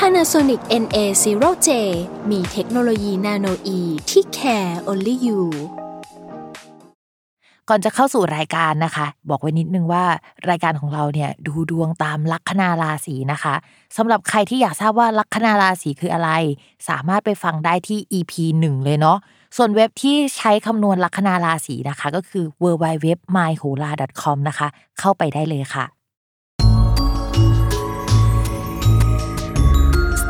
Panasonic NA0J มีเทคโนโลยีนาโนอีที่ care only you ก่อนจะเข้าสู่รายการนะคะ บอกไว้นิดนึงว่ารายการของเราเนี่ยดูดวงตามลัคนาราศีนะคะสำหรับใครที่อยากทราบว่าลัคนาราศีคืออะไร สามารถไปฟังได้ที่ EP 1 เลยเนาะส่วนเว็บที่ใช้คำนวณลัคนาราศีนะคะ ก็คือ w w w m y h o l a c o m นะคะ เข้าไปได้เลยค่ะ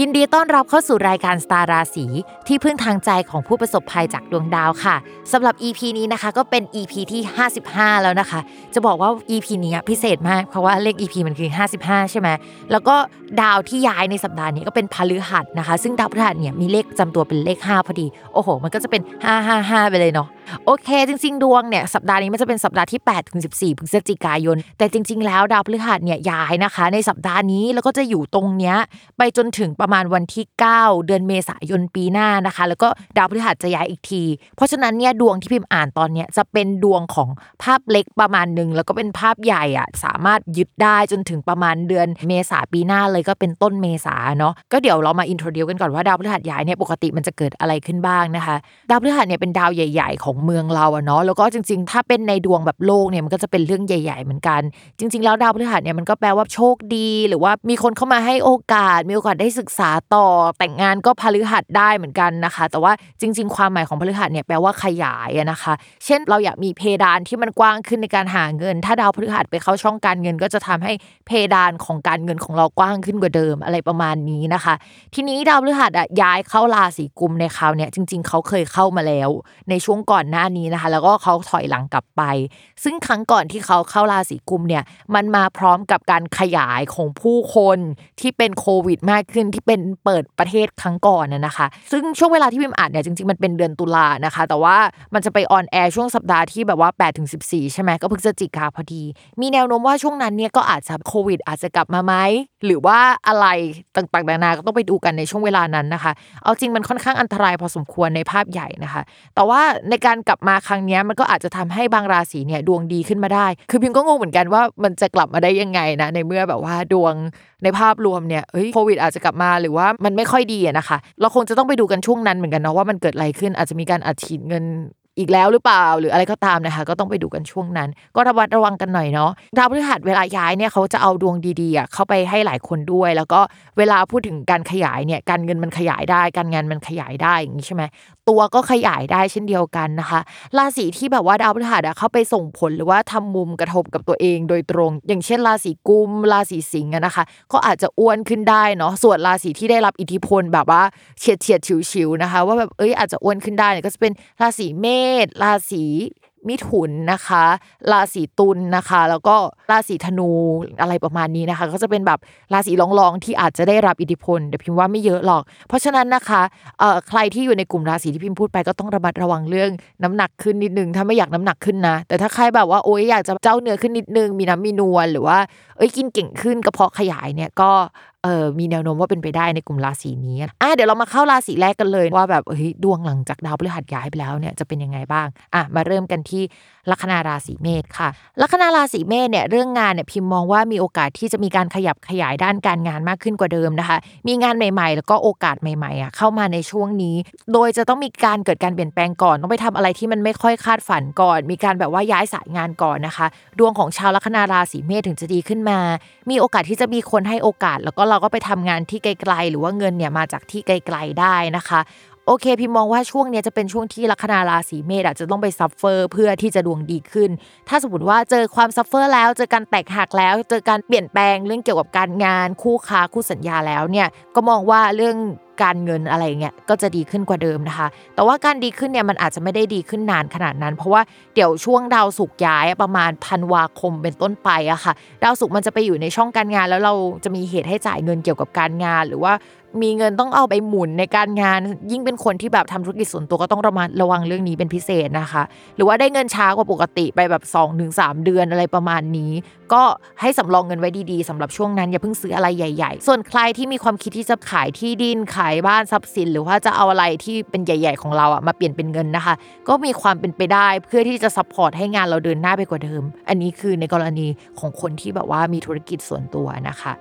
ยินดีต้อนรับเข้าสู่รายการสตาร์ราศีที่พึ่งทางใจของผู้ประสบภัยจากดวงดาวค่ะสำหรับ EP นี้นะคะก็เป็น EP ที่ 55 แล้วนะคะ จะบอกว่า EP นี้พิเศษมากเพราะว่าเลข EP มันคือ 55 ใช่ไหมแล้วก็ดาวที่ย้ายในสัปดาห์นี้ก็เป็นพฤหัสนะคะ ซึ่งดาวพฤหัสเนี่ยมีเลขจำตัวเป็นเลข 5 พอดี โอ้โห มันก็จะเป็น 555 ไปเลยเนาะโอเค จริง ๆ ดวงเนี่ยสัปดาห์นี้มันจะเป็นสัปดาห์ที่8ถึง14พฤศจิกายน แต่จริง ๆ แล้วดาวพฤหัสเนี่ยย้ายนะคะ ในสัปดาห์นี้แล้วก็จะอยู่ตรงเนี้ยไปจนถึงประมาณวันที่ 9 เดือนเมษายนปีหน้านะคะ แล้วก็ดาวพฤหัสจะย้ายอีกที เพราะฉะนั้นเนี่ยดวงที่พิมพ์อ่านตอนเนี้ยจะเป็นดวงของภาพเล็กประมาณหนึ่งแล้วก็เป็นภาพใหญ่อะสามารถยึดได้จนถึงประมาณเดือนเมษาปีหน้าเลยก็เป็นต้นเมษาเนาะก็เดี๋ยวเรามาอินโทรดิวกันก่อนว่าดาวพฤหัสย้ายเนี่ยปกติมันจะเกิดอะไรขึ้นบ้างนะคะดาวพฤหัสเนี่ยเป็นดาวใหญ่ ๆ ของเมืองเราอะเนาะแล้วก็จริง ๆ ถ้าเป็นในดวงแบบโลกเนี่ยมันก็จะเป็นเรื่องใหญ่ ๆ เหมือนกัน จริง ๆ แล้วดาวพฤหัสเนี่ยมันก็แปลว่าโชคดี หรือว่ามีคนเข้ามาให้โอกาสมีโอกาสได้ศึกษาต่อแต่งงานก็พฤหัสได้เหมือนกันนะคะ แต่ว่าจริง ๆ ความหมายของพฤหัสเนี่ยแปลว่าขยายนะคะ เช่นเราอยากมีเพดานที่มันกว้างขึ้นในการหาเงิน ถ้าดาวพฤหัสไปเข้าช่องการเงิน ก็จะทำให้เพดานของการเงินของเรากว้างขึ้นกว่าเดิมอะไรประมาณนี้นะคะ ทีนี้ดาวพฤหัสอะย้ายเข้าราศีกุมในคราวเนี่ยจริง ๆ เขาเคยเข้ามาแล้ว ในช่วงก่อนหน้านี้นะคะ แล้วก็เขาถอยหลังกลับไป ซึ่งครั้งก่อนที่เขาเข้าราศีกุมเนี่ยมันมาพร้อมกับการขยายของผู้คนที่เป็นโควิดมากขึ้นที่เป็นเปิดประเทศครั้งก่อนน่ะนะคะ ซึ่งช่วงเวลาที่พิมอ่านเนี่ยจริงๆมันเป็นเดือนตุลานะคะ แต่ว่ามันจะไปออนแอร์ช่วงสัปดาห์ที่แบบว่า8ถึง14 ใช่ไหมก็พฤศจิกาพอดี มีแนวโน้มว่าช่วงนั้นเนี่ยก็อาจจะโควิด อาจจะกลับมาไหมหรือว่าอะไรต่างๆนานาก็ต้องไปดูกันในช่วงเวลานั้นนะคะ เอาจริงมันค่อนข้างอันตรายพอสมควรในภาพใหญ่นะคะ แต่ว่าในการกลับมาครั้งนี้มันก็อาจจะทำให้บางราศีเนี่ยดวงดีขึ้นมาได้ คือพิมก็งงเหมือนกันว่ามันจะกลับมาได้ยังไงนะในเมื่อแบบว่าดวง ในภาพรวมเนี่ยเฮ้ยโควิดอาจจะกลับมาหรือว่ามันไม่ค่อยดีนะคะ เราคงจะต้องไปดูกันช่วงนั้นเหมือนกันเนาะว่ามันเกิดอะไรขึ้นอาจจะมีการอัดฉีดเงิน อีกแล้วหรือเปล่า หรืออะไรก็ตามนะคะ ก็ต้องไปดูกันช่วงนั้น ก็ระวัดระวังกันหน่อยเนาะดาวพฤหัสเวลาย้ายเนี่ยเขาจะเอาดวงดีๆเข้าไปให้หลายคนด้วย แล้วก็เวลาพูดถึงการขยายเนี่ยการเงินมันขยายได้ การงานมันขยายได้อย่างนี้ใช่ไหมตัวก็ขยายได้เช่นเดียวกันนะคะ ราศีที่แบบว่าดาวพฤหัสเข้าไปส่งผลหรือว่าทำมุมกระทบกับตัวเองโดยตรง อย่างเช่น ราศีกุมราศีสิงห์นะคะ ก็อาจจะอ้วนขึ้นได้เนาะส่วนราศีที่ได้รับอิทธิพลแบบว่าเฉียดเฉียดฉิวๆนะคะ ว่าแบบเอ้ยอาจจะอ้วนขึ้นได้เนี่ยก็จะเป็นราศีเมษราศีมิถุนนะคะ ราศีตุลนะคะ แล้วก็ราศีธนูอะไรประมาณนี้นะคะ ก็จะเป็นแบบราศีรองๆที่อาจจะได้รับอิทธิพลแต่พิมพ์ว่าไม่เยอะหรอก เพราะฉะนั้นนะคะเอ่อใครที่อยู่ในกลุ่มราศีที่พิมพ์พูดไปก็ต้องระมัดระวังเรื่องน้ำหนักขึ้นนิดนึงถ้าไม่อยากน้ำหนักขึ้นนะ แต่ถ้าใครแบบว่าโอ๊ยอยากจะเจ้าเนื้อขึ้นนิดนึงมีน้ำมีนวลหรือว่าเอ้ยกินเก่งขึ้นกระเพาะขยายเนี่ยก็ เออมีแนวโน้มว่าเป็นไปได้ในกลุ่มราศีนี้อะเดี๋ยวเรามาเข้าราศีแรกกันเลยว่าแบบเฮ้ยดวงหลังจากดาวพฤหัสย้ายไปแล้วเนี่ยจะเป็นยังไงบ้างอะมาเริ่มกันที่ลัคนาราศีเมษค่ะ ลัคนาราศีเมษเนี่ยเรื่องงานเนี่ยพิมพ์มองว่ามีโอกาสที่จะมีการขยับขยายด้านการงานมากขึ้นกว่าเดิมนะคะ มีงานใหม่ ๆ แล้วก็โอกาสใหม่ๆอะเข้ามาในช่วงนี้ โดยจะต้องมีการเกิดการเปลี่ยนแปลงก่อนต้องไปทำอะไรที่มันไม่ค่อยคาดฝันก่อน มีการแบบว่าย้ายสายงานก่อนนะคะ ดวงของชาวลัคนาราศีเมษถึงจะดีขึ้นมา มีโอกาสที่จะมีคนให้โอกาส แล้วก็เราก็ไปทำงานที่ไกลๆ หรือว่าเงินเนี่ยมาจากที่ไกลๆได้นะคะ โอเคพี่มองว่าช่วงนี้จะเป็นช่วงที่ลัคนาราศีเมษอาจจะต้องไป suffer เพื่อที่จะดวงดีขึ้น ถ้าสมมติว่าเจอความ suffer แล้ว เจอการแตกหักแล้ว เจอการเปลี่ยนแปลงเรื่องเกี่ยวกับการงานคู่ค้าคู่สัญญาแล้วเนี่ยก็มองว่าเรื่องการเงินอะไรเงี้ยก็จะดีขึ้นกว่าเดิมนะคะ แต่ว่าการดีขึ้นเนี่ยมันอาจจะไม่ได้ดีขึ้นนานขนาดนั้น เพราะว่าเดี๋ยวช่วงดาวศุกร์ย้ายประมาณธันวาคมเป็นต้นไปอะค่ะ ดาวศุกร์มันจะไปอยู่ในช่องการงาน แล้วเราจะมีเหตุให้จ่ายเงินเกี่ยวกับการงาน หรือว่า มีเงินต้องเอาไปหมุนในการงาน ยิ่งเป็นคนที่แบบทำธุรกิจส่วนตัวก็ต้องระมัดระวังเรื่องนี้เป็นพิเศษนะคะ หรือว่าได้เงินช้ากว่าปกติไปแบบ2อถึงสเดือนอะไรประมาณนี้ ก็ให้สำรองเงินไว้ดีๆสำหรับช่วงนั้นอย่าเพิ่งซื้ออะไรใหญ่ ๆ ส่วนใครที่มีความคิดที่จะขายที่ดินขายบ้านทรัพย์สิน หรือว่าจะเอาอะไรที่เป็นใหญ่ ๆ ของเราอะมาเปลี่ยนเป็นเงินนะคะ ก็มีความเป็นไปได้เพื่อที่จะ support ให้งานเราเดินหน้าไปกว่าเดิม อันนี้คือในกรณีของคนที่แบบว่ามีธุรกิจส่วนตัวนะคะ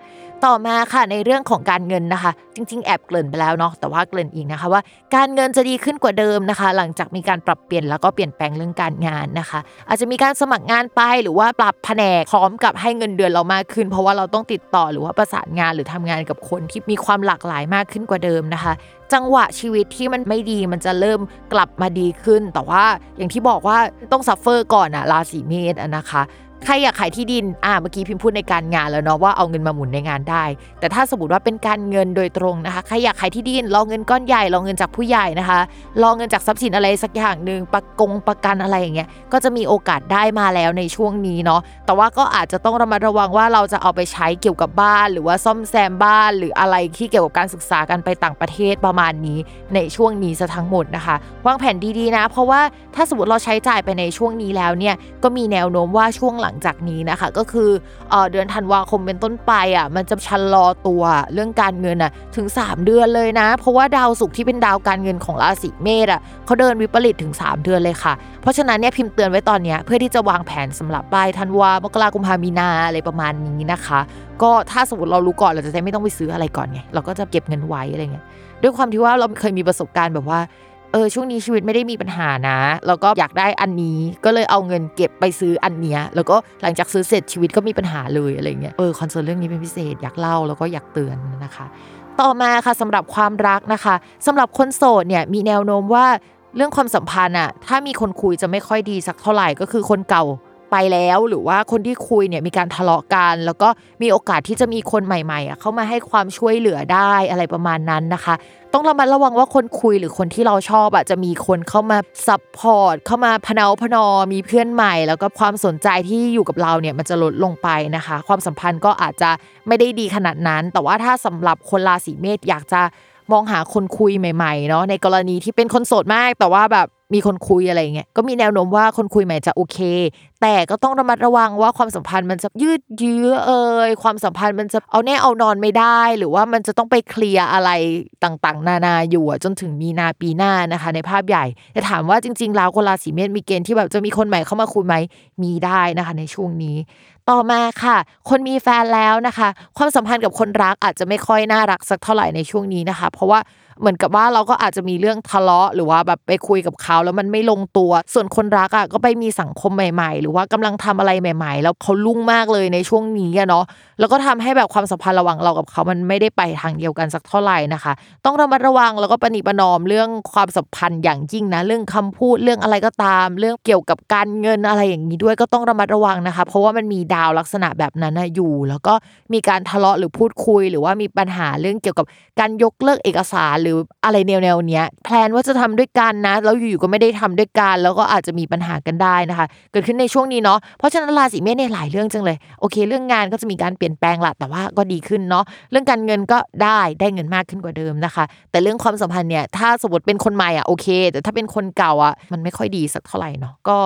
ต่อมาค่ะในเรื่องของการเงินนะคะ จริง ๆ แอบเกริ่นไปแล้วเนาะแต่ว่าเกริ่นอีกนะคะว่า การเงินจะดีขึ้นกว่าเดิมนะคะ หลังจากมีการปรับเปลี่ยนแล้วก็เปลี่ยนแปลงเรื่องการงานนะคะ อาจจะมีการสมัครงานไปหรือว่าปรับแผนกพร้อมกับให้เงินเดือนเรามากขึ้น เพราะว่าเราต้องติดต่อหรือว่าประสานงานหรือทำงานกับคนที่มีความหลากหลายมากขึ้นกว่าเดิมนะคะจังหวะชีวิตที่มันไม่ดีมันจะเริ่มกลับมาดีขึ้น แต่ว่าอย่างที่บอกว่าต้อง suffer ก่อนอะราศีเมษอะนะคะ ใครอยากขายที่ดิน อ่า เมื่อกี้พิมพ์พูดในการงานแล้วเนาะว่าเอาเงินมาหมุนในงานได้ แต่ถ้าสมมติว่าเป็นการเงินโดยตรงนะคะ ใครอยากขายที่ดิน รอเงินก้อนใหญ่ รอเงินจากผู้ใหญ่นะคะ รอเงินจากทรัพย์สินอะไรสักอย่างหนึ่งประกงประกันอะไรอย่างเงี้ย ก็จะมีโอกาสได้มาแล้วในช่วงนี้เนาะ แต่ว่าก็อาจจะต้องระมัดระวังว่าเราจะเอาไปใช้เกี่ยวกับบ้าน หรือว่าซ่อมแซมบ้าน หรืออะไรที่เกี่ยวกับการศึกษากันไปต่างประเทศประมาณนี้ ในช่วงนี้ซะทั้งหมดนะคะ วางแผนดีๆนะ เพราะว่าถ้าสมมติเราใช้จ่ายไปในช่วงนี้แล้วเนี่ย ก็มีแนวโน้มว่าช่วงหลังังจากนี้นะคะ ก็คือเอเดือนธันวาคมเป็นต้นไปอะมันจะชะลอตัวเรื่องการเงินอะถึง 3 เดือนเลยนะ เพราะว่าดาวศุกร์ที่เป็นดาวการเงินของราศีเมษอะเขาเดินวิปริตถึง 3 เดือนเลยค่ะ เพราะฉะนั้นเนี่ยพิมพ์เตือนไว้ตอนนี้เพื่อที่จะวางแผนสำหรับปลายธันวามกราคมพามีนาอะไรประมาณนี้นะคะ ก็ถ้าสมมติเรารู้ก่อนเราจะได้ไม่ต้องไปซื้ออะไรก่อนไงเราก็จะเก็บเงินไว้อะไรเงี้ยด้วยความที่ว่าเราเคยมีประสบการณ์แบบว่า เออช่วงนี้ชีวิตไม่ได้มีปัญหานะ แล้วก็อยากได้อันนี้ก็เลยเอาเงินเก็บไปซื้ออันเนี้ยแล้วก็หลังจากซื้อเสร็จชีวิตก็มีปัญหาเลยอะไรเงี้ยเออ concern เรื่องนี้เป็นพิเศษอยากเล่าแล้วก็อยากเตือนนะคะ ต่อมาค่ะสำหรับความรักนะคะสำหรับคนโสดเนี่ยมีแนวโน้มว่าเรื่องความสัมพันธ์อะถ้ามีคนคุยจะไม่ค่อยดีสักเท่าไหร่ก็คือคนเก่า ไปแล้ว หรือว่าคนที่คุยเนี่ยมีการทะเลาะกัน แล้วก็มีโอกาสที่จะมีคนใหม่ๆอะเข้ามาให้ความช่วยเหลือได้อะไรประมาณนั้นนะคะ ต้องระมัดระวังว่าคนคุยหรือคนที่เราชอบอะจะมีคนเข้ามา support เข้ามาพะเน้าพะนอมีเพื่อนใหม่ แล้วก็ความสนใจที่อยู่กับเราเนี่ยมันจะลดลงไปนะคะ ความสัมพันธ์ก็อาจจะไม่ได้ดีขนาดนั้น แต่ว่าถ้าสำหรับคนราศีเมษอยากจะมองหาคนคุยใหม่ๆเนาะในกรณีที่เป็นคนโสดมากแต่ว่าแบบ มีคนคุยอะไรเงี้ยก็มีแนวโน้มว่าคนคุยใหม่จะโอเค แต่ก็ต้องระมัดระวังว่าความสัมพันธ์มันจะยืดเยื้อเอ่ยความสัมพันธ์มันจะเอาแน่เอานอนไม่ได้ หรือว่ามันจะต้องไปเคลียร์อะไรต่างๆ นานาอยู่จนถึงมีนาปีหน้านะคะ ในภาพใหญ่แต่ถามว่าจริงๆแล้วคนราศีเมษมีเกณฑ์ที่แบบจะมีคนใหม่เข้ามาคุยไหมมีได้นะคะ ในช่วงนี้ ต่อมาค่ะ คนมีแฟนแล้วนะคะ ความสัมพันธ์กับคนรักอาจจะไม่ค่อยน่ารักสักเท่าไหร่ในช่วงนี้นะคะ เพราะว่า เหมือนกับว่าเราก็อาจจะมีเรื่องทะเลาะ หรือว่าแบบไปคุยกับเขาแล้วมันไม่ลงตัว ส่วนคนรักอะก็ไปมีสังคมใหม่ ๆ หรือว่ากำลังทำอะไรใหม่ ๆ แล้วเขาลุ่งมากเลยในช่วงนี้อะเนาะแล้วก็ทำให้แบบความสัมพันธ์ระหว่างเรากับเขามันไม่ได้ไปทางเดียวกันสักเท่าไหร่นะคะ ต้องระมัดระวังแล้วก็ปณิประนอมเรื่องความสัมพันธ์อย่างยิ่งนะ เรื่องคำพูดเรื่องอะไรก็ตาม เรื่องเกี่ยวกับการเงินอะไรอย่างนี้ด้วยก็ต้องระมัดระวังนะคะ เพราะว่ามันมีดาวลักษณะแบบนั้นอยู่ แล้วก็มีการทะเลาะหรือพูดคุย หรือว่ามีปัญหาเรื่องเกี่ยวกับการยกเลิกเอกสารหรืออะไรแนวๆเนี้ยแพลนว่าจะทำด้วยกันนะแล้วอยู่ๆก็ไม่ได้ทำด้วยกันแล้วก็อาจจะมีปัญหากันได้นะคะ เกิดขึ้นในช่วงนี้เนาะเพราะฉะนั้นราศีเมษเนี่ยหลายเรื่องจังเลยโอเค เรื่องงานก็จะมีการเปลี่ยนแปลงละแต่ว่าก็ดีขึ้นเนาะเรื่องการเงินก็ได้ได้เงินมากขึ้นกว่าเดิมนะคะ แต่เรื่องความสัมพันธ์เนี่ยถ้าสมมติเป็นคนใหม่อะโอเค แต่ถ้าเป็นคนเก่าอะมันไม่ค่อยดีสักเท่าไหร่เนาะก็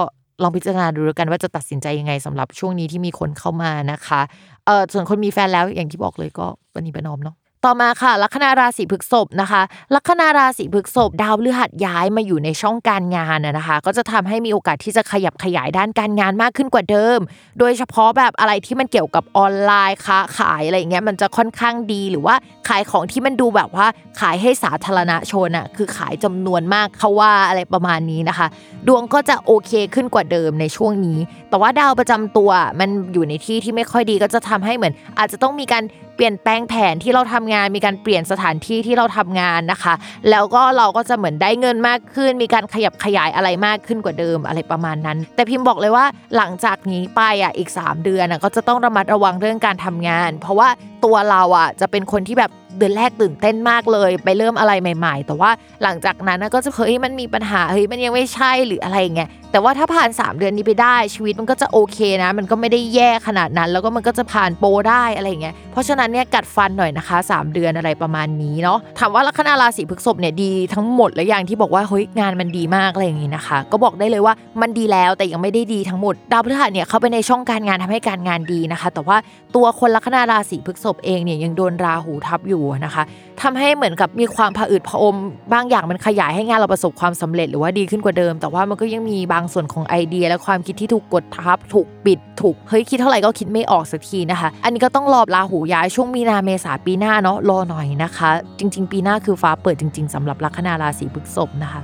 ลองพิจารณาดูแล้วกันว่าจะตัดสินใจยังไงสำหรับช่วงนี้ที่มีคนเข้ามานะคะ เออส่วนคนมีแฟนแล้วอย่างที่บอกเลยก็ปณิประนอมเนาะ ต่อมาค่ะ ลัคนาราศีพฤษภนะคะ ลัคนาราศีพฤษภดาวพฤหัสย้ายมาอยู่ในช่องการงานนะคะ ก็จะทำให้มีโอกาสที่จะขยับขยายด้านการงานมากขึ้นกว่าเดิม โดยเฉพาะแบบอะไรที่มันเกี่ยวกับออนไลน์ค้าขายอะไรอย่างเงี้ยมันจะค่อนข้างดีหรือว่า ขายของที่มันดูแบบว่าขายให้สาธารณชนอะคือขายจำนวนมากเขาว่าอะไรประมาณนี้นะคะ ดวงก็จะโอเคขึ้นกว่าเดิมในช่วงนี้ แต่ว่าดาวประจำตัวมันอยู่ในที่ที่ไม่ค่อยดีก็จะทำให้เหมือน อาจจะต้องมีการเปลี่ยนแปลงแผนที่เราทำงานมีการเปลี่ยนสถานที่ที่เราทำงานนะคะ แล้วก็เราก็จะเหมือนได้เงินมากขึ้น มีการขยับขยายอะไรมากขึ้นกว่าเดิมอะไรประมาณนั้น แต่พิมพ์บอกเลยว่าหลังจากนี้ไปอะอีก 3 เดือนก็จะต้องระมัดระวังเรื่องการทำงาน เพราะว่า ตัวเราอะจะเป็นคนที่แบบ เดือนแรกตื่นเต้นมากเลย ไปเริ่มอะไรใหม่ ๆ แต่ว่าหลังจากนั้นก็จะเฮ้ยมันมีปัญหาเฮ้ยมันยังไม่ใช่หรืออะไรอย่างเงี้ยแต่ว่าถ้าผ่าน 3 เดือนนี้ไปได้ชีวิตมันก็จะโอเคนะ มันก็ไม่ได้แย่ขนาดนั้น แล้วก็มันก็จะผ่านโปรได้อะไรอย่างเงี้ยเพราะฉะนั้นเนี่ยกัดฟันหน่อยนะคะ 3 เดือนอะไรประมาณนี้เนาะถามว่าลัคนาราศีพฤษภเนี่ยดีทั้งหมดแล้วอย่างที่บอกว่าเฮ้ยงานมันดีมากอะไรอย่างงี้นะคะ ก็บอกได้เลยว่ามันดีแล้วแต่ยังไม่ได้ดีทั้งหมดดาวพฤหัสเนี่ยเข้าไปในช่องการงานทำให้การงานดีนะคะ แต่ว่าตัวคนลัคนาราศีพฤษภเองเนี่ยยังโดนราหูทับอยู่นะคะทำให้เหมือนกับมีความผะอืดผะอม บางอย่างมันขยายให้งานเราประสบความสำเร็จหรือว่าดีขึ้นกว่าเดิม แต่ว่ามันก็ยังมีบางส่วนของไอเดีย และความคิดที่ถูกกดทับ ถูกปิด ถูกเฮ้ยคิดเท่าไหร่ก็คิดไม่ออกสักทีนะคะ อันนี้ก็ต้องรอลาหูย้ายช่วงมีนาเมษาปีหน้าเนาะรอหน่อยนะคะ จริง ๆ ปีหน้าคือฟ้าเปิดจริง ๆสำหรับลัคนาราศีพฤษภนะคะ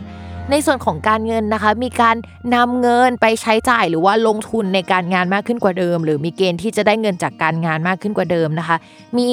ในส่วนของการเงินนะคะ มีการนำเงินไปใช้จ่ายหรือว่าลงทุนในการงานมากขึ้นกว่าเดิม หรือมีเกณฑ์ที่จะได้เงินจากการงานมากขึ้นกว่าเดิมนะคะ มี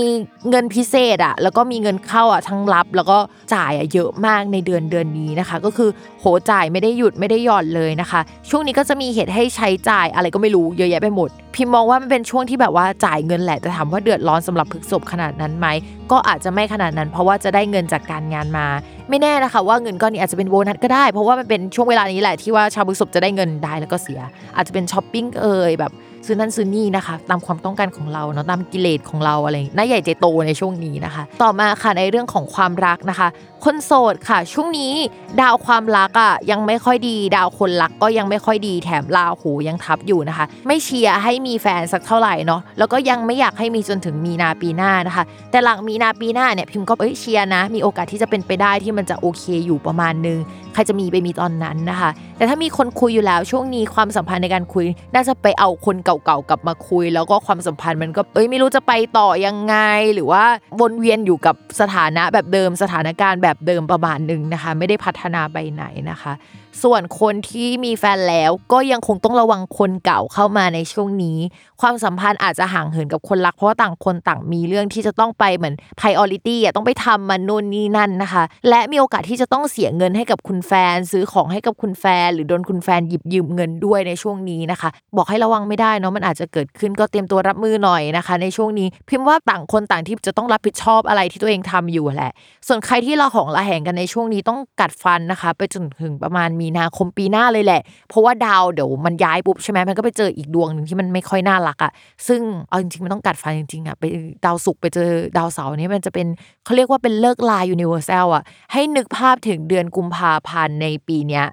เงินพิเศษอะแล้วก็มีเงินเข้าอะทั้งรับ แล้วก็จ่ายอะเยอะมากในเดือนเดือนนี้นะคะ ก็คือโหจ่ายไม่ได้หยุดไม่ได้หย่อนเลยนะคะ ช่วงนี้ก็จะมีเหตุให้ใช้จ่ายอะไรก็ไม่รู้เยอะแยะไปหมด พิมมองว่ามันเป็นช่วงที่แบบว่าจ่ายเงินแหละแต่ถามว่าเดือดร้อนสำหรับพฤกษบขนาดนั้นไหมก็อาจจะไม่ขนาดนั้น เพราะว่าจะได้เงินจากการงานมา ไม่แน่นะคะว่าเงินก้อนนี้อาจจะเป็นโบนัสก็ได้ เพราะว่ามันเป็นช่วงเวลานี้แหละที่ว่าชาวพฤกษบจะได้เงินได้แล้วก็เสีย อาจจะเป็นช้อปปิ้งเอ่ยแบบซื้อนั่นซื้อนี่นะคะ ตามความต้องการของเราเนาะตามกิเลสของเราอะไรน่าใหญ่ใจโตในช่วงนี้นะคะ ต่อมาค่ะในเรื่องของความรักนะคะ คนโสดค่ะ ช่วงนี้ดาวความรักอะยังไม่ค่อยดี ดาวคนรักก็ยังไม่ค่อยดีแถมลาหูยังทับอยู่นะคะ ไม่เชียร์ให้มีแฟนสักเท่าไหร่เนาะแล้วก็ยังไม่อยากให้มีจนถึงมีนาปีหน้านะคะ แต่หลังมีนาปีหน้าเนี่ยพิมก็เอ้ยเชียร์นะ มีโอกาสที่จะเป็นไปได้ที่มันจะโอเคอยู่ประมาณนึงใครจะมีไปมีตอนนั้นนะคะ แต่ถ้ามีคนคุยอยู่แล้วช่วงนี้ความสัมพันธ์ในการคุยน่าจะไปเอาคนเก่าๆกลับมาคุย แล้วก็ความสัมพันธ์มันก็เอ้ยไม่รู้จะไปต่อยังไง หรือว่าวนเวียนอยู่กับสถานะแบบเดิมสถานการณ์แบบเดิมประมาณหนึ่งนะคะ ไม่ได้พัฒนาไปไหนนะคะส่วนคนที่มีแฟนแล้วก็ยังคงต้องระวังคนเก่าเข้ามาในช่วงนี้ ความสัมพันธ์อาจจะห่างเหินกับคนรัก เพราะว่าต่างคนต่างมีเรื่องที่จะต้องไปเหมือน priority อะต้องไปทำมันนู่นนี่นั่นนะคะ และมีโอกาสที่จะต้องเสียเงินให้กับคุณแฟน ซื้อของให้กับคุณแฟน หรือโดนคุณแฟนหยิบยืมเงินด้วยในช่วงนี้นะคะ บอกให้ระวังไม่ได้เนาะมันอาจจะเกิดขึ้นก็เตรียมตัวรับมือหน่อยนะคะ ในช่วงนี้พิมพ์ว่าต่างคนต่างที่จะต้องรับผิดชอบอะไรที่ตัวเองทำอยู่แหละ ส่วนใครที่ละหองละแหงกันในช่วงนี้ต้องกัดฟันนะคะ ไปจนถึงประมาณมีนาคมปีหน้าเลยแหละ เพราะว่าดาวเดี๋ยวมันย้ายปุ๊บใช่ไหมมันก็ไปเจออีกดวงหนึ่งที่มันไม่ค่อยน่ารักอะ่ะ ซึ่งเอาจริงๆมันต้องกัดฟันจริงๆอะ่ะไปดาวศุกร์ไปเจอดาวเสาร์นี่มันจะเป็นเขาเรียกว่าเป็นเลิกลา universal อะให้นึกภาพถึงเดือนกุมภาพันธ์ในปีเนี้ย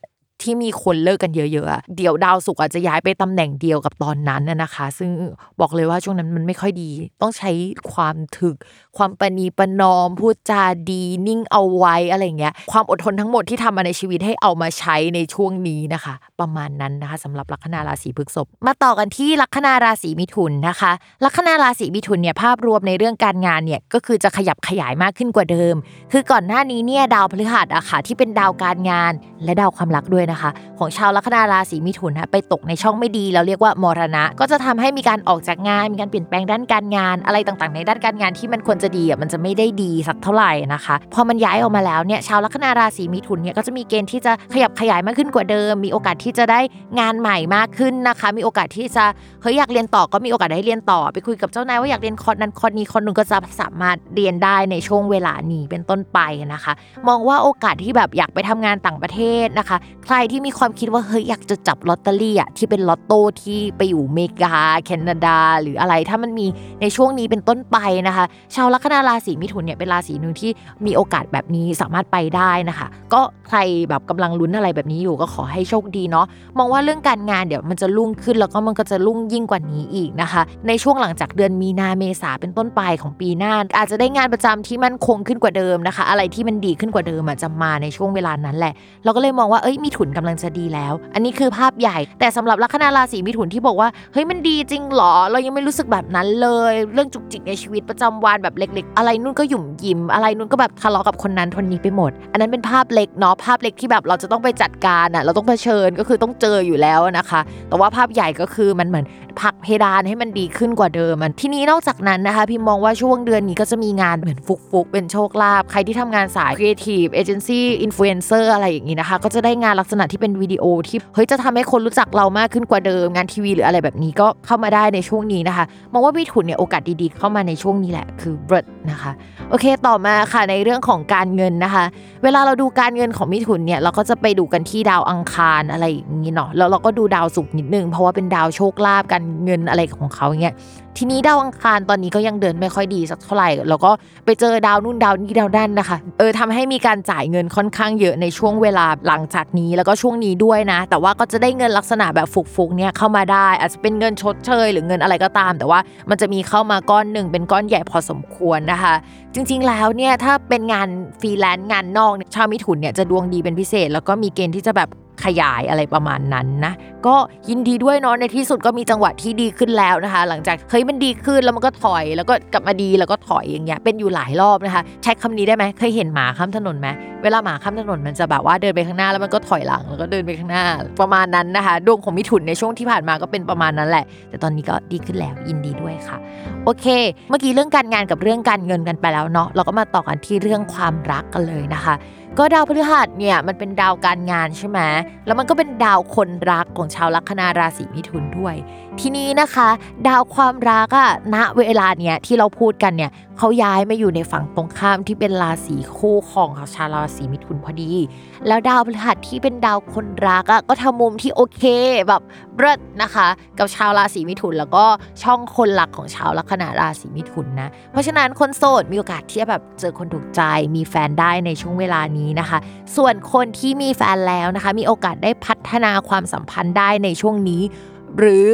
ที่มีคนเลิกกันเยอะๆอะเดี๋ยวดาวศุกร์อาจจะย้ายไปตำแหน่งเดียวกับตอนนั้นนะคะ ซึ่งบอกเลยว่าช่วงนั้นมันไม่ค่อยดี ต้องใช้ความถึก ความประนีประนอม พูดจาดีนิ่งเอาไว้อะไรเงี้ย ความอดทนทั้งหมดที่ทำมาในชีวิตให้เอามาใช้ในช่วงนี้นะคะ ประมาณนั้นนะคะสำหรับลัคนาราศีพฤษภมาต่อกันที่ลัคนาราศีมิถุนนะคะ ลัคนาราศีมิถุนเนี่ยภาพรวมในเรื่องการงานเนี่ยก็คือจะขยับขยายมากขึ้นกว่าเดิม คือก่อนหน้านี้เนี่ยดาวพฤหัสอะค่ะที่เป็นดาวการงานและดาวความรักด้วยนะนะคะ ของชาวลัคนาราศีมิถุนนะไปตกในช่องไม่ดีเราเรียกว่ามรณะ ก็จะทำให้มีการออกจากงาน มีการเปลี่ยนแปลงด้านการงานอะไรต่างๆ ในด้านการงานที่มันควรจะดีอะมันจะไม่ได้ดีสักเท่าไหร่นะคะพอมันย้ายออกมาแล้วเนี่ยชาวลัคนาราศีมิถุนเนี่ยก็จะมีเกณฑ์ที่จะขยับขยายมากขึ้นกว่าเดิม มีโอกาสที่จะได้งานใหม่มากขึ้นนะคะ มีโอกาสที่จะเฮ้ยอยากเรียนต่อก็มีโอกาสได้เรียนต่อ ไปคุยกับเจ้านายว่าอยากเรียนคอร์สนั้นคอร์สนี้คอร์สนึงก็จะสามารถเรียนได้ในช่วงเวลานี้เป็นต้นไปนะคะ มองว่าโอกาสที่แบบอยากไปทำงานต่างประเทศนะคะ ใครที่มีความคิดว่าเฮ้ยอยากจะจับลอตเตอรี่อะที่เป็นลอตโต้ที่ไปอยู่เมกา แคนาดา หรืออะไรถ้ามันมีในช่วงนี้เป็นต้นไปนะคะ ชาวลัคนาราศีมิถุนเนี่ยเป็นราศีหนึ่งที่มีโอกาสแบบนี้สามารถไปได้นะคะ ก็ใครแบบกำลังลุ้นอะไรแบบนี้อยู่ก็ขอให้โชคดีเนาะมองว่าเรื่องการงานเดี๋ยวมันจะรุ่งขึ้นแล้วก็มันก็จะรุ่งยิ่งกว่านี้อีกนะคะ ในช่วงหลังจากเดือนมีนาเมษาเป็นต้นไปของปีหน้า อาจจะได้งานประจำที่มั่นคงขึ้นกว่าเดิมนะคะ อะไรที่มันดีขึ้นกว่าเดิมอะจะมาในช่วงเวลานั้นแหละ เราก็เลยมองว่าเอ้ยมิถุนกำลังจะดีแล้ว อันนี้คือภาพใหญ่ แต่สำหรับลัคนาราศีมิถุนที่บอกว่าเฮ้ยมันดีจริงเหรอ เรายังไม่รู้สึกแบบนั้นเลย เรื่องจุกจิกในชีวิตประจำวันแบบเล็ก ๆ อะไรนู่นก็หยุ่มยิ้มอะไรนู่นก็แบบทะเลาะกับคนนั้นคนนี้ไปหมด อันนั้นเป็นภาพเล็กเนาะภาพเล็กที่แบบเราจะต้องไปจัดการอะเราต้องเผชิญก็คือต้องเจออยู่แล้วนะคะ แต่ว่าภาพใหญ่ก็คือมันเหมือนผลักเพดานให้มันดีขึ้นกว่าเดิมมันทีนี้นอกจากนั้นนะคะพิมมองว่าช่วงเดือนนี้ก็จะมีงานเหมือนฟลุกๆเป็นโชคลาภใครที่ทำงานสาย creative agency influencer อะไรอย่างนี้นะคะ ก็จะได้งานลักษณะที่เป็นวิดีโอที่เฮ้ยจะทำให้คนรู้จักเรามากขึ้นกว่าเดิมงานทีวีหรืออะไรแบบนี้ก็เข้ามาได้ในช่วงนี้นะคะมองว่ามิถุนเนี่ยโอกาสดีๆ เข้ามาในช่วงนี้แหละคือเริ่ดนะคะโอเคต่อมาค่ะในเรื่องของการเงินนะคะ เวลาเราดูการเงินของมิถุนเนี่ยเราก็จะไปดูกันที่ดาวอังคารอะไรอย่างนี้เนาะแล้วเราก็ดูดาวศุกร์นิดนึงเพราะว่าเป็นดาวโชคลาภการเงินอะไรของเขาเงี้ย ทีนี้ดาวอังคารตอนนี้ก็ยังเดินไม่ค่อยดีสักเท่าไหร่ แล้วก็ไปเจอดาวนู่นดาวนี้ดาวด้านนะคะ เออทำให้มีการจ่ายเงินค่อนข้างเยอะในช่วงเวลาหลังจากนี้แล้วก็ช่วงนี้ด้วยนะ แต่ว่าก็จะได้เงินลักษณะแบบฟุกๆเนี่ยเข้ามาได้ อาจจะเป็นเงินชดเชย หรือเงินอะไรก็ตาม แต่ว่ามันจะมีเข้ามาก้อนหนึ่งเป็นก้อนใหญ่พอสมควรนะคะ จริงๆแล้วเนี่ยถ้าเป็นงานฟรีแลนซ์งานนอกชาวมิถุนเนี่ยจะดวงดีเป็นพิเศษ แล้วก็มีเกณฑ์ที่จะแบบ ขยายอะไรประมาณนั้นนะ ก็ยินดีด้วยเนาะในที่สุดก็มีจังหวะที่ดีขึ้นแล้วนะคะ หลังจากเฮ้ยมันดีขึ้นแล้วมันก็ถอย แล้วก็กลับมาดีแล้วก็ถอยอย่างเงี้ยเป็นอยู่หลายรอบนะคะ ใช้คำนี้ได้ไหมเคยเห็นหมาข้ามถนนไหมเวลาหมาข้ามถนนมันจะแบบว่าเดินไปข้างหน้าแล้วมันก็ถอยหลังแล้วก็เดินไปข้างหน้า ประมาณนั้นนะคะดวงของมิถุนในช่วงที่ผ่านมาก็เป็นประมาณนั้นแหละ แต่ตอนนี้ก็ดีขึ้นแล้วยินดีด้วยค่ะ โอเค เมื่อกี้เรื่องการงานกับเรื่องการเงินกันไปแล้วเนาะเราก็มาต่อกันที่เรื่องความรักกันเลยนะคะ ก็ดาวพฤหัสเนี่ยมันเป็นดาวการงานใช่ไหมแล้วมันก็เป็นดาวคนรักของชาวลัคนาราศีมิถุนด้วย ทีนี้นะคะ ดาวความรักอะณเวลาเนี้ยที่เราพูดกันเนี่ยเขาย้ายมาอยู่ในฝั่งตรงข้ามที่เป็นราศีคู่ของชาวราศีมิถุนพอดี แล้วดาวพฤหัสที่เป็นดาวคนรักอะก็ทำมุมที่โอเคแบบเลิศนะคะ กับชาวราศีมิถุน แล้วก็ช่องคนหลักของชาวลัคนาราศีมิถุนนะเพราะฉะนั้นคนโสดมีโอกาสที่จะแบบเจอคนถูกใจมีแฟนได้ในช่วงเวลานี้นะคะ ส่วนคนที่มีแฟนแล้วนะคะ มีโอโอกาสได้พัฒนาความสัมพันธ์ได้ในช่วงนี้ หรือ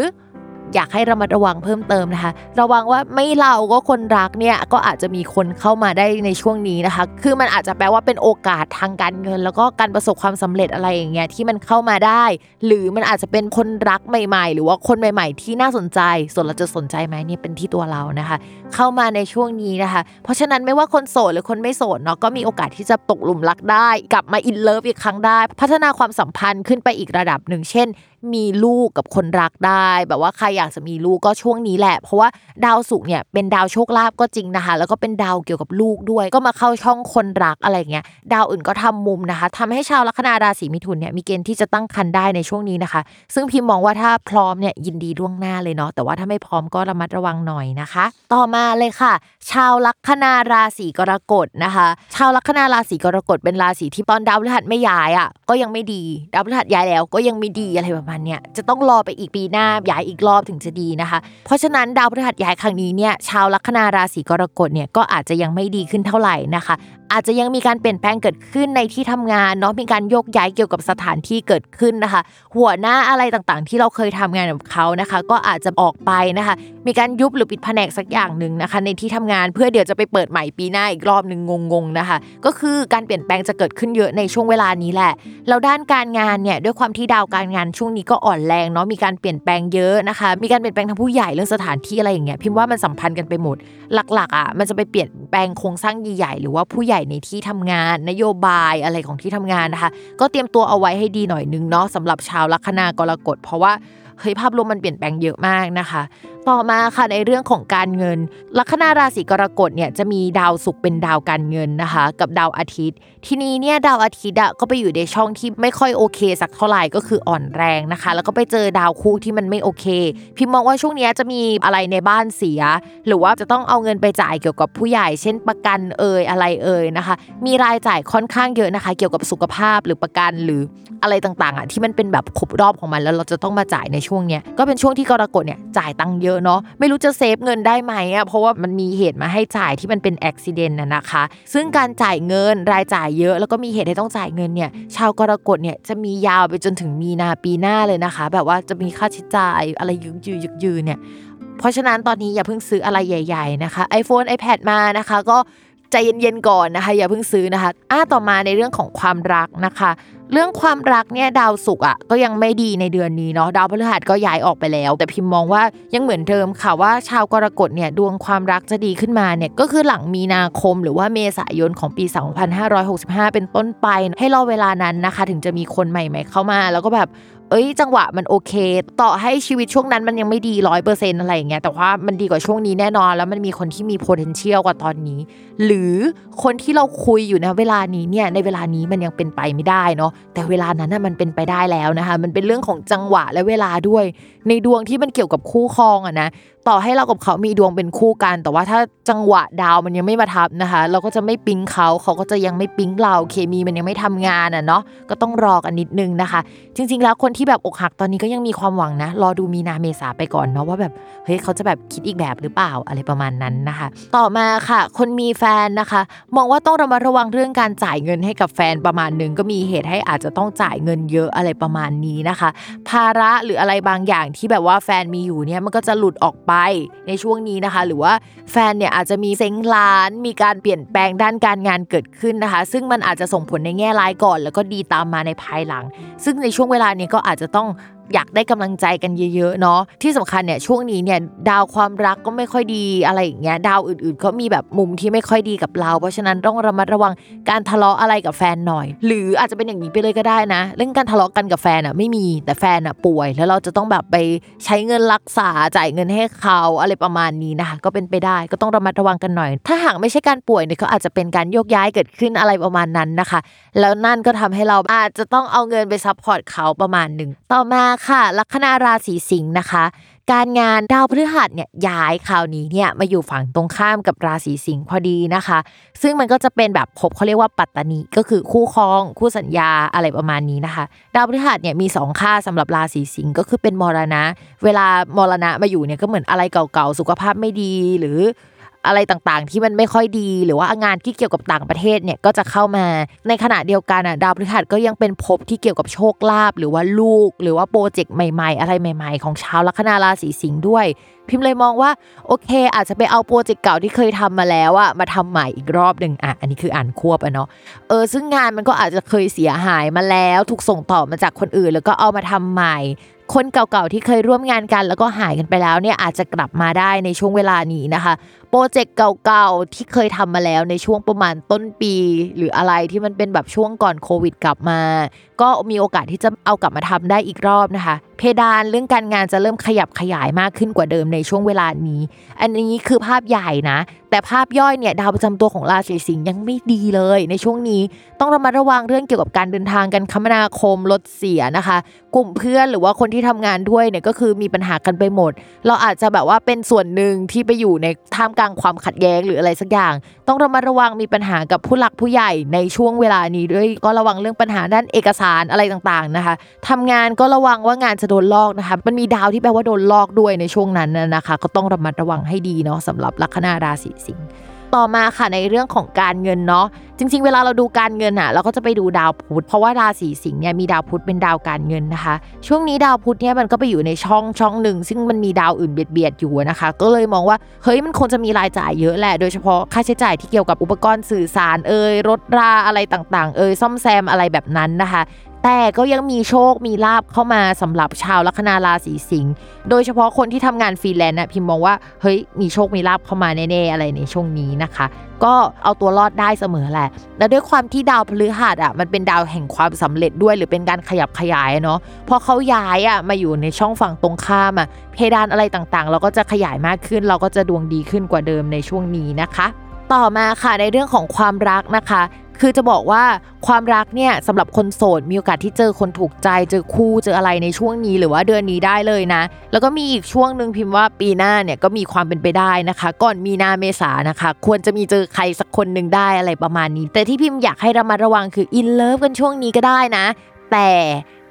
อยากให้ระมัดระวังเพิ่มเติมนะคะ ระวังว่าไม่เราก็คนรักเนี่ยก็อาจจะมีคนเข้ามาได้ในช่วงนี้นะคะ คือมันอาจจะแปลว่าเป็นโอกาสทางการเงิน แล้วก็การประสบความสำเร็จอะไรอย่างเงี้ยที่มันเข้ามาได้ หรือมันอาจจะเป็นคนรักใหม่ ๆ หรือว่าคนใหม่ ๆ ที่น่าสนใจ ส่วนเราจะสนใจไหมเนี่ยเป็นที่ตัวเรานะคะ เข้ามาในช่วงนี้นะคะ เพราะฉะนั้นไม่ว่าคนโสดหรือคนไม่โสดเนาะก็มีโอกาสที่จะตกหลุมรักได้ กลับมาอินเลิฟอีกครั้งได้ พัฒนาความสัมพันธ์ขึ้นไปอีกระดับหนึ่งเช่น มีลูกกับคนรักได้ แบบว่าใครอยากจะมีลูกก็ช่วงนี้แหละ เพราะว่าดาวศุกร์เนี่ยเป็นดาวโชคลาภก็จริงนะคะ แล้วก็เป็นดาวเกี่ยวกับลูกด้วย ก็มาเข้าช่องคนรักอะไรเงี้ยดาวอื่นก็ทำมุมนะคะทำให้ชาวลัคนาราศีมิถุนเนี่ยมีเกณฑ์ที่จะตั้งครรภ์ได้ในช่วงนี้นะคะ ซึ่งพิมมองว่าถ้าพร้อมเนี่ยยินดีล่วงหน้าเลยเนาะแต่ว่าถ้าไม่พร้อมก็ระมัดระวังหน่อยนะคะ ต่อมาเลยค่ะ ชาวลัคนาราศีกรกฎนะคะ ชาวลัคนาราศีกรกฎเป็นราศีที่ตอนดาวพฤหัสไม่ย้ายอะก็ยังไม่ดีดาวพฤหัสย้ายแล้วก็ยังไม่ดีอะไรประมาณเนี่ยจะต้องรอไปอีกปีหน้าย้ายอีกรอบถึงจะดีนะคะ เพราะฉะนั้นดาวพฤหัสย้ายครั้งนี้เนี่ยชาวลัคนาราศีกรกฎเนี่ยก็อาจจะยังไม่ดีขึ้นเท่าไหร่นะคะ อาจจะยังมีการเปลี่ยนแปลงเกิดขึ้นในที่ทำงานเนาะมีการโยกย้ายเกี่ยวกับสถานที่เกิดขึ้นนะคะ หัวหน้าอะไรต่างๆ ที่เราเคยทำงานกับเขานะคะ ก็อาจจะออกไปนะคะ มีการยุบหรือปิดแผนกสักอย่างหนึ่งนะคะ ในที่ทำงานเพื่อเดี๋ยวจะไปเปิดใหม่ปีหน้าอีกรอบหนึ่งงงๆนะคะ ก็คือการเปลี่ยนแปลงจะเกิดขึ้นเยอะในช่วงเวลานี้แหละแล้วด้านการงานเนี่ยด้วยความที่ดาวการงานช่วงนี้ก็อ่อนแรงเนาะมีการเปลี่ยนแปลงเยอะนะคะ มีการเปลี่ยนแปลงทางผู้ใหญ่เรื่องสถานที่อะไรอย่างเงี้ยพิมพ์ว่ามันสัมพันธ์กันไปหมดหลักๆอะมันจะไปเปลี่ยนแปลงโครงสร้างใหญ่ๆหรือว่าผู้ใหญ่ในที่ทำงาน นโยบายอะไรของที่ทำงานนะคะ ก็เตรียมตัวเอาไว้ให้ดีหน่อยนึงเนาะสำหรับชาวลัคนากรกฎเพราะว่าเฮ้ยภาพรวมมันเปลี่ยนแปลงเยอะมากนะคะต่อมาค่ะในเรื่องของการเงิน ลัคนาราศีกรกฎเนี่ยจะมีดาวศุกร์เป็นดาวการเงินนะคะ กับดาวอาทิตย์ ทีนี้เนี่ยดาวอาทิตย์อะก็ไปอยู่ในช่องที่ไม่ค่อยโอเค สักเท่าไหร่ก็คืออ่อนแรงนะคะ แล้วก็ไปเจอดาวคู่ที่มันไม่โอเค พิมมองว่าช่วงนี้จะมีอะไรในบ้านเสีย หรือว่าจะต้องเอาเงินไปจ่ายเกี่ยวกับผู้ใหญ่ เช่นประกันเอ่ยอะไรเอ่ยนะคะ มีรายจ่ายค่อนข้างเยอะนะคะ เกี่ยวกับสุขภาพหรือประกันหรืออะไรต่างๆอะที่มันเป็นแบบครบรอบของมันแล้วเราจะต้องมาจ่ายในช่วงเนี้ยก็เป็นช่วงที่กรกฎเนี่ยจ่ายตังค์เยอะเนาะไม่รู้จะเซฟเงินได้ไหมอะเพราะว่ามันมีเหตุมาให้จ่ายที่มันเป็นอุบิเหตุน่ะนะคะ ซึ่งการจ่ายเงินรายจ่ายเยอะแล้วก็มีเหตุให้ต้องจ่ายเงินเนี่ยชาวกรกฎเนี่ยจะมียาวไปจนถึงมีนาปีหน้าเลยนะคะ แบบว่าจะมีค่าใช้จ่ายอะไรยึกยือยึกยือเนี่ยเพราะฉะนั้นตอนนี้อย่าเพิ่งซื้ออะไรใหญ่ ๆนะคะ iPhone iPad มานะคะ ก็ใจเย็นๆก่อนนะคะ อย่าเพิ่งซื้อนะคะอะต่อมาในเรื่องของความรักนะคะ เรื่องความรักเนี่ยดาวศุกร์อะก็ยังไม่ดีในเดือนนี้เนาะดาวพฤหัสก็ย้ายออกไปแล้ว แต่พิมพ์มองว่ายังเหมือนเดิมค่ะว่าชาวกรกฎเนี่ยดวงความรักจะดีขึ้นมาเนี่ยก็คือหลังมีนาคมหรือว่าเมษายนของปี 2565 เป็นต้นไป ให้รอเวลานั้นนะคะ ถึงจะมีคนใหม่ ๆ เข้ามา แล้วก็แบบ เอ้ย จังหวะมันโอเค ต่อให้ชีวิตช่วงนั้นมันยังไม่ดีร้อยเปอร์เซ็นต์อะไรอย่างเงี้ยแต่ว่ามันดีกว่าช่วงนี้แน่นอน แล้วมันมีคนที่มี potential กว่าตอนนี้ หรือคนที่เราคุยอยู่นะเวลานี้เนี่ยในเวลานี้มันยังเป็นไปไม่ได้เนาะแต่เวลานั้นน่ะมันเป็นไปได้แล้วนะคะมันเป็นเรื่องของจังหวะและเวลาด้วยในดวงที่มันเกี่ยวกับคู่ครองอะนะต่อให้เรากับเขามีดวงเป็นคู่กัน แต่ว่าถ้าจังหวะดาวมันยังไม่มาทับนะคะ เราก็จะไม่ปิ๊งเขาเขาก็จะยังไม่ปิ๊งเราเคมีมันยังไม่ทำงานอะเนาะก็ต้องรอกันนิดนึงนะคะ จริง ๆ แล้วคนที่แบบอกหักตอนนี้ก็ยังมีความหวังนะ รอดูมีนาเมษาไปก่อนเนาะว่าแบบเฮ้ยเขาจะแบบคิดอีกแบบหรือเปล่าอะไรประมาณนั้นนะคะ ต่อมาค่ะ คนมีแฟนนะคะ มองว่าต้องระมัดระวังเรื่องการจ่ายเงินให้กับแฟนประมาณนึงก็มีเหตุให้อาจจะต้องจ่ายเงินเยอะอะไรประมาณนี้นะคะ ภาระหรืออะไรบางอย่างที่แบบว่าแฟนมีอยู่เนี่ยมันก็จะหลุดออกไปในช่วงนี้นะคะ หรือว่าแฟนเนี่ยอาจจะมีเซ็งร้าน มีการเปลี่ยนแปลงด้านการงานเกิดขึ้นนะคะ ซึ่งมันอาจจะส่งผลในแง่ร้ายก่อน แล้วก็ดีตามมาในภายหลัง ซึ่งในช่วงเวลานี้ก็อาจจะต้อง อยากได้กำลังใจกันเยอะๆเนาะที่สำคัญเนี่ยช่วงนี้เนี่ยดาวความรักก็ไม่ค่อยดีอะไรอย่างเงี้ยดาวอื่นๆก็มีแบบมุมที่ไม่ค่อยดีกับเรา เพราะฉะนั้นต้องระมัดระวังการทะเลาะอะไรกับแฟนหน่อย หรืออาจจะเป็นอย่างนี้ไปเลยก็ได้นะ เรื่องการทะเลาะกันกับแฟนอะไม่มีแต่แฟนอะป่วย แล้วเราจะต้องแบบไปใช้เงินรักษาจ่ายเงินให้เขาอะไรประมาณนี้นะคะก็เป็นไปได้ก็ต้องระมัดระวังกันหน่อย ถ้าหากไม่ใช่การป่วยเนี่ยก็อาจจะเป็นการโยกย้ายเกิดขึ้นอะไรประมาณนั้นนะคะ แล้วนั่นก็ทำให้เราอาจจะต้องเอาเงินไป support เขาประมาณหนึ่งต่อมาค่ะลัคนาราศีสิงห์นะคะ การงานดาวพฤหัสเนี่ยย้ายคราวนี้เนี่ยมาอยู่ฝั่งตรงข้ามกับราศีสิงห์พอดีนะคะ ซึ่งมันก็จะเป็นแบบภพเขาเรียกว่าปัตตานีก็คือคู่ครอง คู่สัญญาอะไรประมาณนี้นะคะ ดาวพฤหัสเนี่ยมีสองค่าสำหรับราศีสิงห์ก็คือเป็นมรณะ เวลามรณะมาอยู่เนี่ยก็เหมือนอะไรเก่าๆสุขภาพไม่ดีหรือ อะไรต่างๆ ที่มันไม่ค่อยดี หรือว่างานที่เกี่ยวกับต่างประเทศเนี่ยก็จะเข้ามาในขณะเดียวกันอะดาวพฤหัสก็ยังเป็นภพที่เกี่ยวกับโชคลาภหรือว่าลูก หรือว่าโปรเจกต์ใหม่ๆ อะไรใหม่ ๆ ของชาวลัคนาราศีสิงห์ด้วย พิมพ์เลยมองว่าโอเค อาจจะไปเอาโปรเจกต์เก่าที่เคยทำมาแล้วอะมาทำใหม่อีกรอบหนึ่งอะอันนี้คืออ่านควบอะเนาะเออซึ่งงานมันก็อาจจะเคยเสียหายมาแล้ว ถูกส่งต่อมาจากคนอื่น แล้วก็เอามาทำใหม่คนเก่าๆที่เคยร่วมงานกันแล้วก็หายกันไปแล้วเนี่ยอาจจะกลับมาได้ในช่วงเวลานี้นะคะ โปรเจกต์เก่าๆที่เคยทำมาแล้วในช่วงประมาณต้นปี หรืออะไรที่มันเป็นแบบช่วงก่อนโควิดกลับมา ก็มีโอกาสที่จะเอากลับมาทำได้อีกรอบนะคะ เพดานเรื่องการงานจะเริ่มขยับขยายมากขึ้นกว่าเดิมในช่วงเวลานี้ อันนี้คือภาพใหญ่นะ แต่ภาพย่อยเนี่ยดาวประจำตัวของราศีสิงห์ยังไม่ดีเลย ในช่วงนี้ต้องระมัดระวังเรื่องเกี่ยวกับการเดินทางการคมนาคมรถเสียนะคะ กลุ่มเพื่อนหรือว่าคนที่ทำงานด้วยเนี่ยก็คือมีปัญหากันไปหมด เราอาจจะแบบว่าเป็นส่วนหนึ่งที่ไปอยู่ในท่ามกลางความขัดแย้งหรืออะไรสักอย่าง ต้องระมัดระวังมีปัญหากับผู้หลักผู้ใหญ่ในช่วงเวลานี้ด้วยก็ระวังเรื่องปัญหาด้านเอกสารอะไรต่างๆนะคะทำงานก็ระวังว่างานจะโดนลอกนะคะ มันมีดาวที่แปลว่าโดนลอกด้วยในช่วงนั้นนะคะ ก็ต้องระมัดระวังให้ดีเนาะสำหรับลัคนาราศีสิงห์ ต่อมาค่ะในเรื่องของการเงินเนาะจริง ๆ เวลาเราดูการเงินอะเราก็จะไปดูดาวพุธเพราะว่าราศีสิงห์เนี่ยมีดาวพุธเป็นดาวการเงินนะคะ ช่วงนี้ดาวพุธเนี่ยมันก็ไปอยู่ในช่องช่องหนึ่ง ซึ่งมันมีดาวอื่นเบียดเบียดๆอยู่นะคะ ก็เลยมองว่าเฮ้ยมันคงจะมีรายจ่ายเยอะแหละ โดยเฉพาะค่าใช้จ่ายที่เกี่ยวกับอุปกรณ์สื่อสารเอ่ยรถราอะไรต่างๆ เอ่ยซ่อมแซมอะไรแบบนั้นนะคะ แต่ก็ยังมีโชคมีลาภเข้ามาสำหรับชาวลัคนาราศีสิงห์โดยเฉพาะคนที่ทำงานฟรีแลนซ์น่ะพิมพ์มองว่าเฮ้ยมีโชคมีลาบเข้ามาแน่ๆอะไรในช่วงนี้นะคะ ก็เอาตัวรอดได้เสมอแหละ และด้วยความที่ดาวพฤหัสอะมันเป็นดาวแห่งความสำเร็จด้วย หรือเป็นการขยับขยายเนาะพอเขาย้ายอะมาอยู่ในช่องฝั่งตรงข้ามอะเพดานอะไรต่างๆ เราก็จะขยายมากขึ้น เราก็จะดวงดีขึ้นกว่าเดิมในช่วงนี้นะคะ ต่อมาค่ะในเรื่องของความรักนะคะ คือจะบอกว่าความรักเนี่ยสำหรับคนโสดมีโอกาสที่เจอคนถูกใจ เจอคู่เจออะไรในช่วงนี้หรือว่าเดือนนี้ได้เลยนะ แล้วก็มีอีกช่วงหนึ่งพิมพ์ว่าปีหน้าเนี่ยก็มีความเป็นไปได้นะคะ ก่อนมีนาเมษานะคะ ควรจะมีเจอใครสักคนหนึ่งได้อะไรประมาณนี้ แต่ที่พิมพ์อยากให้ระมัดระวังคืออินเลิฟกันช่วงนี้ก็ได้นะ แต่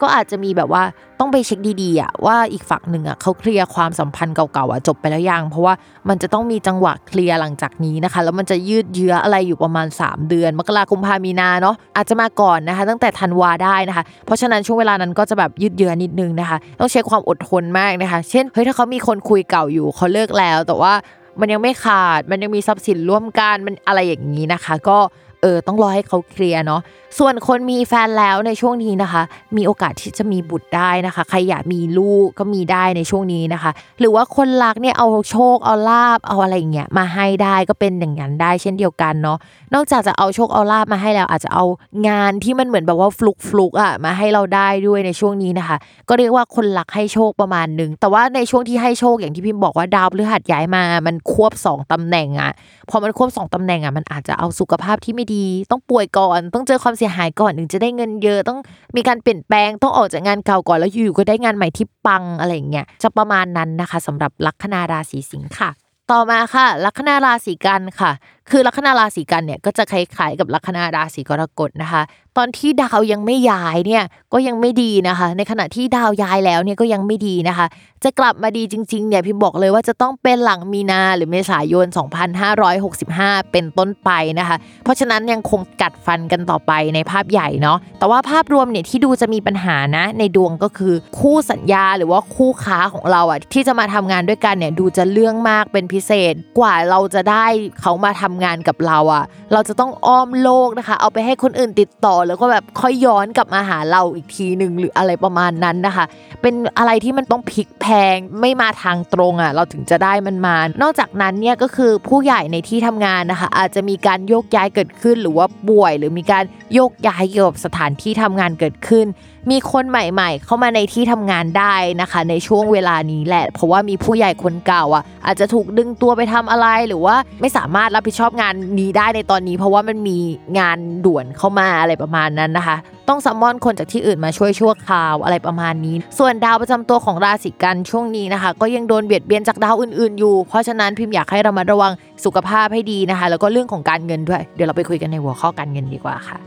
ก็อาจจะมีแบบว่าต้องไปเช็คดีๆอะว่าอีกฝั่งหนึ่งอะเขาเคลียร์ความสัมพันธ์เก่าๆอะจบไปแล้วยังเพราะว่ามันจะต้องมีจังหวะเคลียร์หลังจากนี้นะคะ แล้วมันจะยืดเยื้ออะไรอยู่ประมาณ 3 เดือน มกราคมพามีนาเนาะอาจจะมาก่อนนะคะ ตั้งแต่ธันวาได้นะคะ เพราะฉะนั้นช่วงเวลานั้นก็จะแบบยืดเยื้อนิดนึงนะคะ ต้องใช้ความอดทนมากนะคะ เช่นเฮ้ยถ้าเขามีคนคุยเก่าอยู่เขาเลิกแล้ว แต่ว่ามันยังไม่ขาด มันยังมีทรัพย์สินร่วมกัน มันอะไรอย่างนี้นะคะ ก็ เออต้องรอให้เขาเคลียร์เนาะส่วนคนมีแฟนแล้วในช่วงนี้นะคะ มีโอกาสที่จะมีบุตรได้นะคะใครอยากมีลูกก็มีได้ในช่วงนี้นะคะ หรือว่าคนรักเนี่ยเอาโชคเอาลาบเอาอะไรอย่างเงี้ยมาให้ได้ก็เป็นอย่างนั้นได้เช่นเดียวกันเนาะนอกจากจะเอาโชคเอาลาบมาให้แล้วอาจจะเอางานที่มันเหมือนแบบว่าฟลุกฟลุกอะมาให้เราได้ด้วยในช่วงนี้นะคะ ก็เรียกว่าคนรักให้โชคประมาณหนึ่งแต่ว่าในช่วงที่ให้โชคอย่างที่พิมพ์บอกว่าดาวพฤหัสย้ายมามันควบ 2ตำแหน่งอะพอมันควบ 2ตำแหน่งอะมันอาจจะเอาสุขภาพที่ไม่ดี ต้องป่วยก่อน ต้องเจอความเสียหายก่อนถึงจะได้เงินเยอะ ต้องมีการเปลี่ยนแปลง ต้องออกจากงานเก่าก่อนแล้วอยู่ๆก็ได้งานใหม่ที่ปังอะไรอย่างเงี้ย จะประมาณนั้นนะคะสำหรับลัคนาราศีสิงค์ค่ะ ต่อมาค่ะ ลัคนาราศีกันค่ะ คือลัคนาราศีกันเนี่ยก็จะคล้ายๆกับลัคนาราศีกรกฎนะคะ ตอนที่ดาวยังไม่ย้ายเนี่ยก็ยังไม่ดีนะคะ ในขณะที่ดาวย้ายแล้วเนี่ยก็ยังไม่ดีนะคะ จะกลับมาดีจริงๆเนี่ยพิมบอกเลยว่าจะต้องเป็นหลังมีนาหรือเมษายน 2565 เป็นต้นไปนะคะ เพราะฉะนั้นยังคงกัดฟันกันต่อไปในภาพใหญ่เนาะแต่ว่าภาพรวมเนี่ยที่ดูจะมีปัญหานะ ในดวงก็คือคู่สัญญาหรือว่าคู่ค้าของเราอะที่จะมาทำงานด้วยกันเนี่ยดูจะเรื่องมากเป็นพิเศษกว่าเราจะได้เขามาทำงานกับเราอะ เราจะต้องอ้อมโลกนะคะ เอาไปให้คนอื่นติดต่อแล้วก็แบบค่อยย้อนกลับมาหาเราอีกทีหนึ่งหรืออะไรประมาณนั้นนะคะ เป็นอะไรที่มันต้องพลิกแพงไม่มาทางตรงอะ เราถึงจะได้มันมา นอกจากนั้นเนี่ยก็คือผู้ใหญ่ในที่ทำงานนะคะ อาจจะมีการโยกย้ายเกิดขึ้นหรือว่าป่วย หรือมีการโยกย้ายเกี่ยวกับสถานที่ทำงานเกิดขึ้นมีคนใหม่ๆ เข้ามาในที่ทำงานได้นะคะ ในช่วงเวลานี้แหละ เพราะว่ามีผู้ใหญ่คนเก่าอะ อาจจะถูกดึงตัวไปทำอะไรหรือว่าไม่สามารถรับผิดชอบงานนี้ได้ในตอนนี้ เพราะว่ามันมีงานด่วนเข้ามาอะไรประมาณนั้นนะคะ ต้องซัมมอนคนจากที่อื่นมาช่วยชั่วคราวอะไรประมาณนี้ ส่วนดาวประจำตัวของราศีกันช่วงนี้นะคะ ก็ยังโดนเบียดเบียนจากดาวอื่นๆอยู่ เพราะฉะนั้นพิมพ์อยากให้เรามาระวังสุขภาพให้ดีนะคะ แล้วก็เรื่องของการเงินด้วย เดี๋ยวเราไปคุยกันในหัวข้อการเงินดีกว่าค่ะ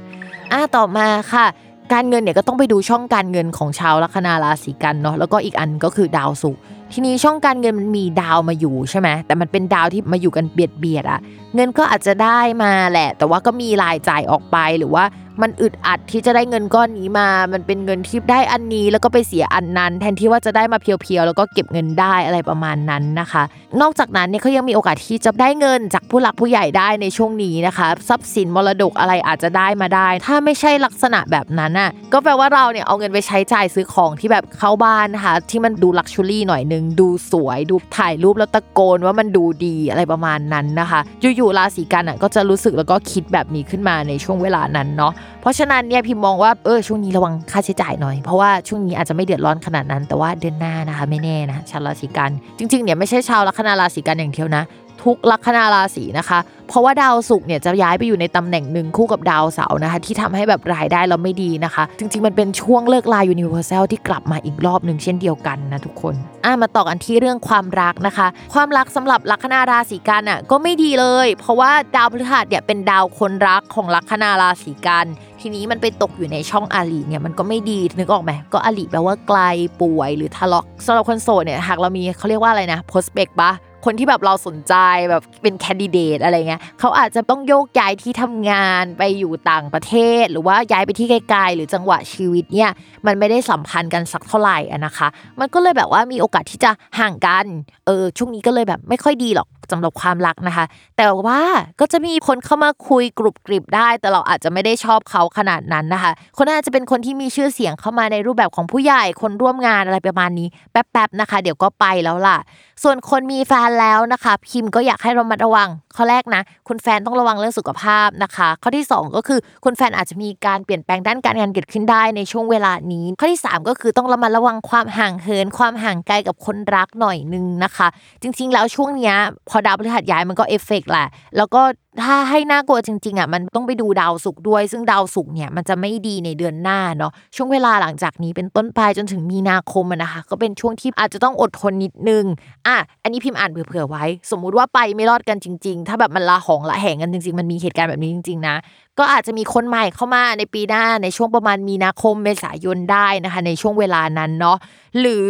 อะต่อมาค่ะ การเงินเนี่ยก็ต้องไปดูช่องการเงินของชาวลัคนาราศีกันเนาะแล้วก็อีกอันก็คือดาวศุกร์ ทีนี้ช่องการเงินมันมีดาวมาอยู่ใช่ไหมแต่มันเป็นดาวที่มาอยู่กันเบียดเบียดอะเงินก็อาจจะได้มาแหละ แต่ว่าก็มีรายจ่ายออกไปหรือว่ามันอึดอัดที่จะได้เงินก้อนนี้มา มันเป็นเงินที่ได้อันนี้แล้วก็ไปเสียอันนั้น แทนที่ว่าจะได้มาเพียวๆแล้วก็เก็บเงินได้อะไรประมาณนั้นนะคะ นอกจากนั้นเนี่ยเขายังมีโอกาสที่จะได้เงินจากผู้หลักผู้ใหญ่ได้ในช่วงนี้นะคะทรัพย์สินมรดกอะไรอาจจะได้มาได้ ถ้าไม่ใช่ลักษณะแบบนั้นน่ะก็แปลว่าเราเนี่ยเอาเงินไปใช้จ่ายซื้อของที่แบบเข้าบ้านนะคะที่มันดูลักชัวรี่หน่อยนึงดูสวยดูถ่ายรูปแล้วตะโกนว่ามันดูดีอะไรประมาณนั้นนะคะ อยู่ๆราศีกันอะก็จะรู้สึกแล้วก็คิดแบบนี้ขึ้นมาในช่วงเวลานั้นเนาะเพราะฉะนั้นเนี่ยพิมมองว่าเออช่วงนี้ระวังค่าใช้จ่ายหน่อย เพราะว่าช่วงนี้อาจจะไม่เดือดร้อนขนาดนั้น แต่ว่าเดือนหน้านะคะไม่แน่นะชาวราศีกัน จริงๆเนี่ยไม่ใช่ชาวลัคนาราศีกันอย่างเดียวนะ ทุกลัคนาราศีนะคะ เพราะว่าดาวศุกร์เนี่ยจะย้ายไปอยู่ในตำแหน่งหนึ่งคู่กับดาวเสาร์นะคะ ที่ทำให้แบบรายได้เราไม่ดีนะคะ จริงๆมันเป็นช่วงเลิกลายูนิเวอร์แซลที่กลับมาอีกรอบหนึ่งเช่นเดียวกันนะทุกคนอะมาต่อกันที่เรื่องความรักนะคะ ความรักสำหรับลัคนาราศีกันอะก็ไม่ดีเลย เพราะว่าดาวพฤหัสเนี่ยเป็นดาวคนรักของลัคนาราศีกันทีนี้มันไปตกอยู่ในช่องอาลีเนี่ยมันก็ไม่ดีนึกออกไหมก็อาลีแปลว่าไกลป่วยหรือทะเลาะสำหรับคนโสดเนี่ยหากเรามีเขาเรียกว่าอะไรนะโพสเปกปะ คนที่แบบเราสนใจแบบเป็นแคนดิเดตอะไรเงี้ยเขาอาจจะต้องโยกย้ายที่ทำงานไปอยู่ต่างประเทศ หรือว่าย้ายไปที่ไกลๆหรือจังหวะชีวิตเนี่ยมันไม่ได้สัมพันธ์กันสักเท่าไหร่นะคะ มันก็เลยแบบว่ามีโอกาสที่จะห่างกันเออช่วงนี้ก็เลยแบบไม่ค่อยดีหรอกสำหรับความรักนะคะ แต่ว่าก็จะมีคนเข้ามาคุยกรุบกริบได้ แต่เราอาจจะไม่ได้ชอบเขาขนาดนั้นนะคะ คนอาจจะเป็นคนที่มีชื่อเสียงเข้ามาในรูปแบบของผู้ใหญ่คนร่วมงานอะไรประมาณนี้ แป๊บๆนะคะ เดี๋ยวก็ไปแล้วล่ะ ส่วนคนมีแฟนแล้วนะคะ พิมก็อยากให้รามาระวัง ข้อแรกนะ คุณแฟนต้องระวังเรื่องสุขภาพนะคะ ข้อที่ 2 ก็คือคุณแฟนอาจจะมีการเปลี่ยนแปลงด้านการงานเกิดขึ้นได้ในช่วงเวลานี้ ข้อที่ 3 ก็คือต้องระมัดระวังความห่างเหิน ความห่างไกลกับคนรักหน่อยนึงนะคะ จริง ๆ แล้วช่วงเนี้ยพอดาวพฤหัสย้ายมันก็เอฟเฟกต์แหละ แล้วก็ถ้าให้น่ากลัวจริงๆอะมันต้องไปดูดาวศุกร์ด้วย ซึ่งดาวศุกร์เนี่ยมันจะไม่ดีในเดือนหน้าเนาะช่วงเวลาหลังจากนี้เป็นต้นไปจนถึงมีนาคมนะคะ ก็เป็นช่วงที่อาจจะต้องอดทนนิดนึงอะอันนี้พิมพ์อ่านเผื่อๆไว้ สมมุติว่าไปไม่รอดกันจริง ๆ ถ้าแบบมันละหองละแหงกันจริง ๆ มันมีเหตุการณ์แบบนี้จริง ๆ นะ ก็อาจจะมีคนใหม่เข้ามาในปีหน้าในช่วงประมาณมีนาคมเมษายนได้นะคะ ในช่วงเวลานั้นเนาะหรือ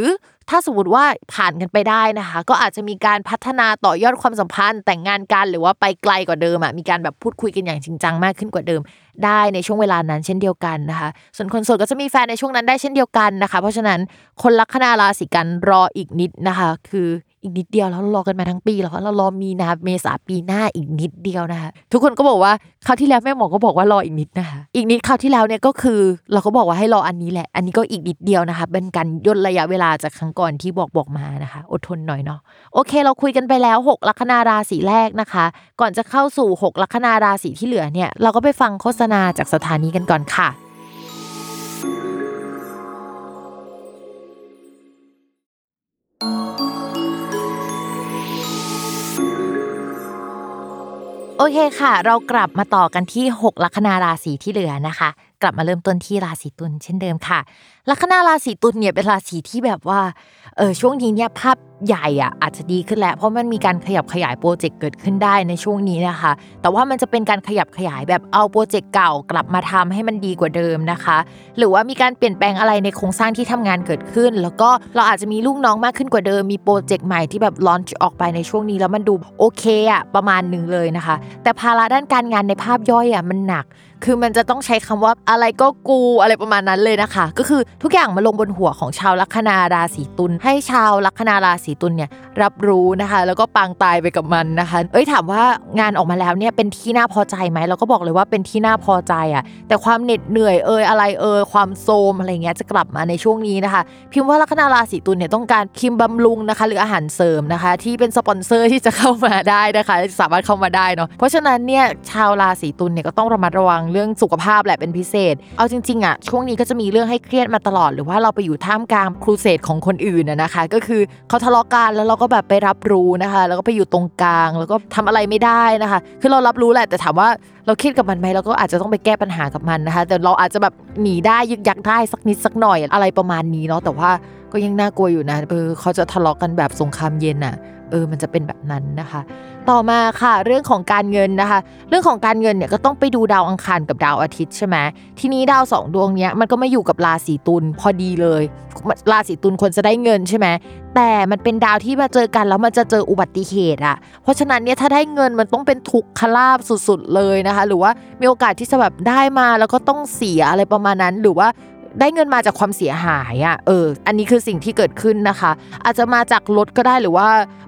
ถ้าสมมติว่าผ่านกันไปได้นะคะ ก็อาจจะมีการพัฒนาต่อยอดความสัมพันธ์ แต่งงานกันหรือว่าไปไกลกว่าเดิมอะมีการแบบพูดคุยกันอย่างจริงจังมากขึ้นกว่าเดิม ได้ในช่วงเวลานั้นเช่นเดียวกันนะคะ ส่วนคนโสดก็จะมีแฟนในช่วงนั้นได้เช่นเดียวกันนะคะ เพราะฉะนั้นคนลัคนาราศีกันรออีกนิดนะคะ คือ อีกนิดเดียวแล้วเรารอกันมาทั้งปีแล้วเรารอมีนาเมษาปีหน้าอีกนิดเดียวนะคะทุกคนก็บอกว่าคราวที่แล้วแม่หมอก็บอกว่ารออีกนิดนะคะอีกนิดคราวที่แล้วเนี่ยก็คือ เราก็บอกว่าให้รออันนี้แหละ อันนี้ก็อีกนิดเดียวนะคะเป็นการย่นระยะเวลาจากครั้งก่อนที่บอกบอกมานะคะ อดทนหน่อยเนาะโอเค เราคุยกันไปแล้ว 6 ลัคนาราศีแรกนะคะ ก่อนจะเข้าสู่ 6 ลัคนาราศีที่เหลือเนี่ยเราก็ไปฟังโฆษณาจากสถานีกันก่อนค่ะ โอเคค่ะ เรากลับมาต่อกันที่ 6 ลัคนาราศีที่เหลือนะคะ กลับมาเริ่มต้นที่ราศีตุลเช่นเดิมค่ะ ลัคนาราศีตุลเนี่ยเป็นราศีที่แบบว่าเออช่วงนี้เนี่ยภาพใหญ่อะอาจจะดีขึ้นแล้วเพราะมันมีการขยับขยายโปรเจกต์เกิดขึ้นได้ในช่วงนี้นะคะ แต่ว่ามันจะเป็นการขยับขยายแบบเอาโปรเจกต์เก่ากลับมาทำให้มันดีกว่าเดิมนะคะ หรือว่ามีการเปลี่ยนแปลงอะไรในโครงสร้างที่ทำงานเกิดขึ้น แล้วก็เราอาจจะมีลูกน้องมากขึ้นกว่าเดิมมีโปรเจกต์ใหม่ที่แบบลอนช์ออกไปในช่วงนี้แล้วมันดูโอเคอะประมาณหนึ่งเลยนะคะ แต่ภาระด้านการงานในภาพย่อยอะมันหนัก คือมันจะต้องใช้คำว่าอะไรก็กูอะไรประมาณนั้นเลยนะคะ ก็คือทุกอย่างมาลงบนหัวของชาวลัคนาราศีตุลให้ชาวลัคนาราศีตุลเนี่ยรับรู้นะคะ แล้วก็ปางตายไปกับมันนะคะ เอ้ยถามว่างานออกมาแล้วเนี่ยเป็นที่น่าพอใจไหมเราก็บอกเลยว่าเป็นที่น่าพอใจอะแต่ความเหน็ดเหนื่อยเอยอะไรเอยความโซมอะไรเงี้ยจะกลับมาในช่วงนี้นะคะ พิมพ์ว่าลัคนาราศีตุลเนี่ยต้องการครีมบำรุงนะคะ หรืออาหารเสริมนะคะ ที่เป็นสปอนเซอร์ที่จะเข้ามาได้นะคะ สามารถเข้ามาได้เนาะเพราะฉะนั้นเนี่ยชาวราศีตุลเนี่ยก็ต้องระมัดระวังเรื่องสุขภาพแหละเป็นพิเศษ เอาจริงๆอะช่วงนี้ก็จะมีเรื่องให้เครียดมาตลอด หรือว่าเราไปอยู่ท่ามกลางครูเสดของคนอื่นนะคะ ก็คือเขาทะเลาะกันแล้วเราก็แบบไปรับรู้นะคะ แล้วก็ไปอยู่ตรงกลาง แล้วก็ทำอะไรไม่ได้นะคะ คือเรารับรู้แหละแต่ถามว่าเราครียดกับมันไหมเราก็อาจจะต้องไปแก้ปัญหากับมันนะคะ แต่เราอาจจะแบบหนีได้ยึกยักได้สักนิดสักหน่อยอะไรประมาณนี้เนาะแต่ว่าก็ยังน่ากลัวอยู่นะเออเขาจะทะเลาะกันแบบสงครามเย็นอะเออมันจะเป็นแบบนั้นนะคะ ต่อมาค่ะเรื่องของการเงินนะคะ เรื่องของการเงินเนี่ยก็ต้องไปดูดาวอังคารกับดาวอาทิตย์ใช่ไหมทีนี้ดาวสองดวงเนี้ยมันก็มาอยู่กับราศีตุลพอดีเลยราศีตุลควรจะได้เงินใช่ไหมแต่มันเป็นดาวที่มาเจอกันแล้วมันจะเจออุบัติเหตุอะเพราะฉะนั้นเนี่ยถ้าได้เงินมันต้องเป็นทุกขลาบสุดๆเลยนะคะ หรือว่ามีโอกาสที่จะแบบได้มาแล้วก็ต้องเสียอะไรประมาณนั้น หรือว่า ได้เงินมาจากความเสียหายอะเออ อันนี้คือสิ่งที่เกิดขึ้นนะคะ อาจจะมาจากรถก็ได้หรือว่า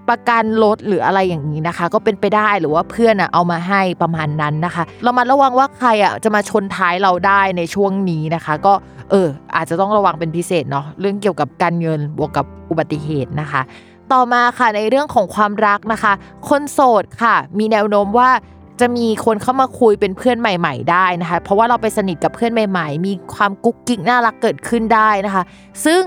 ประกันรถหรืออะไรอย่างนี้นะคะ ก็เป็นไปได้หรือว่าเพื่อนอะเอามาให้ประมาณนั้นนะคะ เรามาระวังว่าใครอะจะมาชนท้ายเราได้ในช่วงนี้นะคะ ก็เออ อาจจะต้องระวังเป็นพิเศษเนาะเรื่องเกี่ยวกับการเงินบวกกับอุบัติเหตุนะคะ ต่อมาค่ะในเรื่องของความรักนะคะ คนโสดค่ะ มีแนวโน้มว่า จะมีคนเข้ามาคุยเป็นเพื่อนใหม่ ๆ ได้นะคะ เพราะว่าเราไปสนิทกับเพื่อนใหม่ ๆ มีความกุ๊กกิ๊กน่ารักเกิดขึ้นได้นะคะ ซึ่ง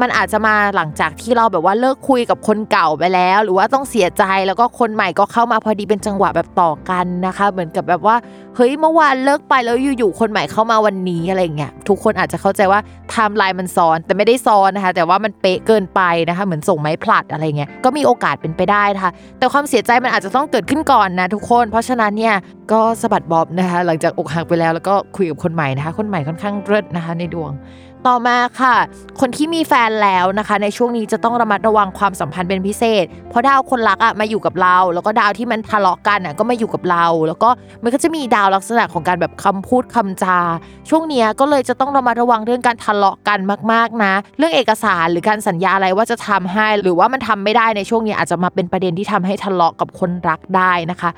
มันอาจจะมาหลังจากที่เราแบบว่าเลิกคุยกับคนเก่าไปแล้ว หรือว่าต้องเสียใจแล้วก็คนใหม่ก็เข้ามาพอดีเป็นจังหวะแบบต่อกันนะคะ เหมือนกับแบบว่าเฮ้ยเมื่อวานเลิกไปแล้วอยู่ๆคนใหม่เข้ามาวันนี้อะไรเงี้ยทุกคนอาจจะเข้าใจว่าไทม์ไลน์มันซ้อน แต่ไม่ได้ซ้อนนะคะ แต่ว่ามันเป๊ะเกินไปนะคะ เหมือนส่งไม้ผลัดอะไรเงี้ยก็มีโอกาสเป็นไปได้นะคะแต่ความเสียใจมันอาจจะต้องเกิดขึ้นก่อนนะทุกคน เพราะฉะนั้นเนี่ยก็สะบักสะบอมนะคะ หลังจากอกหักไปแล้วแล้วก็คุยกับคนใหม่นะคะ คนใหม่ค่อนข้างเลิศนะคะในดวง ต่อมาค่ะ คนที่มีแฟนแล้วนะคะ ในช่วงนี้จะต้องระมัดระวังความสัมพันธ์เป็นพิเศษ เพราะดาวคนรักอะมาอยู่กับเรา แล้วก็ดาวที่มันทะเลาะกันอะก็มาอยู่กับเรา แล้วก็มันก็จะมีดาวลักษณะของการแบบคำพูดคำจา ช่วงนี้ก็เลยจะต้องระมัดระวังเรื่องการทะเลาะกันมากๆนะ เรื่องเอกสารหรือการสัญญาอะไรว่าจะทำให้ หรือว่ามันทำไม่ได้ในช่วงนี้อาจจะมาเป็นประเด็นที่ทำให้ทะเลาะกับคนรักได้นะคะ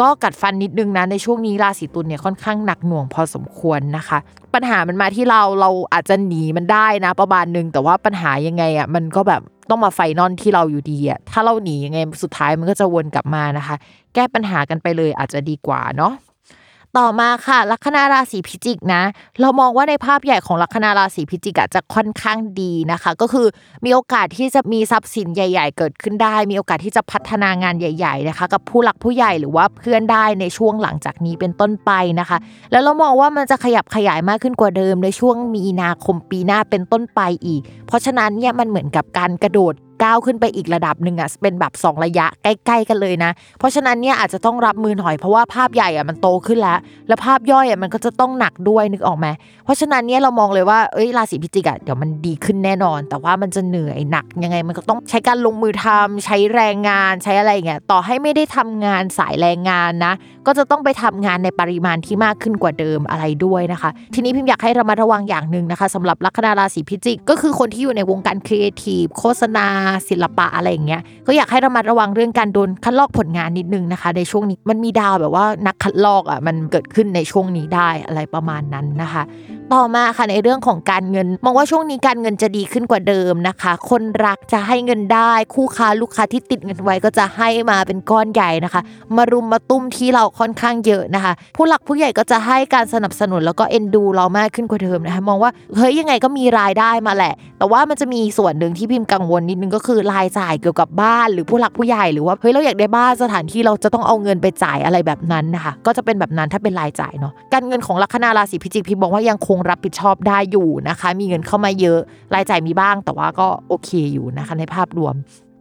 ก็กัดฟันนิดนึงนะในช่วงนี้ราศีตุลเนี่ยค่อนข้างหนักหน่วงพอสมควรนะคะ ปัญหามันมาที่เราเราอาจจะหนีมันได้นะประมาณนึงแต่ว่าปัญหายังไงอะมันก็แบบต้องมาไฟนอนที่เราอยู่ดีอะถ้าเราหนียังไงสุดท้ายมันก็จะวนกลับมานะคะ แก้ปัญหากันไปเลยอาจจะดีกว่าเนาะ ต่อมาค่ะลัคนาราศีพิจิกนะ เรามองว่าในภาพใหญ่ของลัคนาราศีพิจิกอะจะค่อนข้างดีนะคะ ก็คือมีโอกาสที่จะมีทรัพย์สินใหญ่ ๆ เกิดขึ้นได้ มีโอกาสที่จะพัฒนางานใหญ่ ๆ นะคะ กับผู้หลักผู้ใหญ่หรือว่าเพื่อนได้ในช่วงหลังจากนี้เป็นต้นไปนะคะ แล้วเรามองว่ามันจะขยับขยายมากขึ้นกว่าเดิมในช่วงมีนาคมปีหน้าเป็นต้นไปอีก เพราะฉะนั้นเนี่ยมันเหมือนกับการกระโดด ก้าวขึ้นไปอีกระดับหนึ่งอะเป็นแบบ 2 ระยะใกล้ๆกันเลยนะ เพราะฉะนั้นเนี่ยอาจจะต้องรับมือหน่อยเพราะว่าภาพใหญ่อะมันโตขึ้นแล้ว แล้วภาพย่อยอะมันก็จะต้องหนักด้วยนึกออกไหมเพราะฉะนั้นเนี่ยเรามองเลยว่าเอ้ยราศีพิจิกอะเดี๋ยวมันดีขึ้นแน่นอน แต่ว่ามันจะเหนื่อยหนักยังไงมันก็ต้องใช้การลงมือทำใช้แรงงานใช้อะไรอย่างเงี้ยต่อให้ไม่ได้ทำงานสายแรงงานนะ ก็จะต้องไปทำงานในปริมาณที่มากขึ้นกว่าเดิมอะไรด้วยนะคะ ทีนี้พิมอยากให้ระมัดระวังอย่างหนึ่งนะคะสำหรับลัคนาราศีพิจิกก็คือคนที่อยู่ในวงการครีเอทีฟโฆษณาศิลปะอะไรอย่างเงี้ยก็อยากให้ระมัดระวังเรื่องการโดนคัดลอกผลงานนิดนึงนะคะ ในช่วงนี้มันมีดาวแบบว่านักคัดลอกอะมันเกิดขึ้นในช่วงนี้ได้อะไรประมาณนั้นนะคะ ต่อมาค่ะในเรื่องของการเงิน มองว่าช่วงนี้การเงินจะดีขึ้นกว่าเดิมนะคะ คนรักจะให้เงินได้ คู่ค้าลูกค้าที่ติดเงินไว้ก็จะให้มาเป็นก้อนใหญ่นะคะ มารุมมาตุ้มที่เราค่อนข้างเยอะนะคะ ผู้หลักผู้ใหญ่ก็จะให้การสนับสนุนแล้วก็เอ็นดูเรามากขึ้นกว่าเดิมนะคะ มองว่าเฮ้ยยังไงก็มีรายได้มาแหละ แต่ว่ามันจะมีส่วนหนึ่งที่พิมพ์กังวลนิดนึงก็คือรายจ่ายเกี่ยวกับบ้าน หรือผู้หลักผู้ใหญ่หรือว่าเฮ้ยเราอยากได้บ้านสถานที่เราจะต้องเอาเงินไปจ่ายอะไรแบบนั้นนะคะก็จะเป็นแบบนั้นถ้าเป็นรายจ่ายเนาะการเงินของลัคนาราศีพิจิกพิมบอกว่ายังคงรับผิดชอบได้อยู่นะคะ มีเงินเข้ามาเยอะรายจ่ายมีบ้างแต่ว่าก็โอเคอยู่นะคะในภาพรวม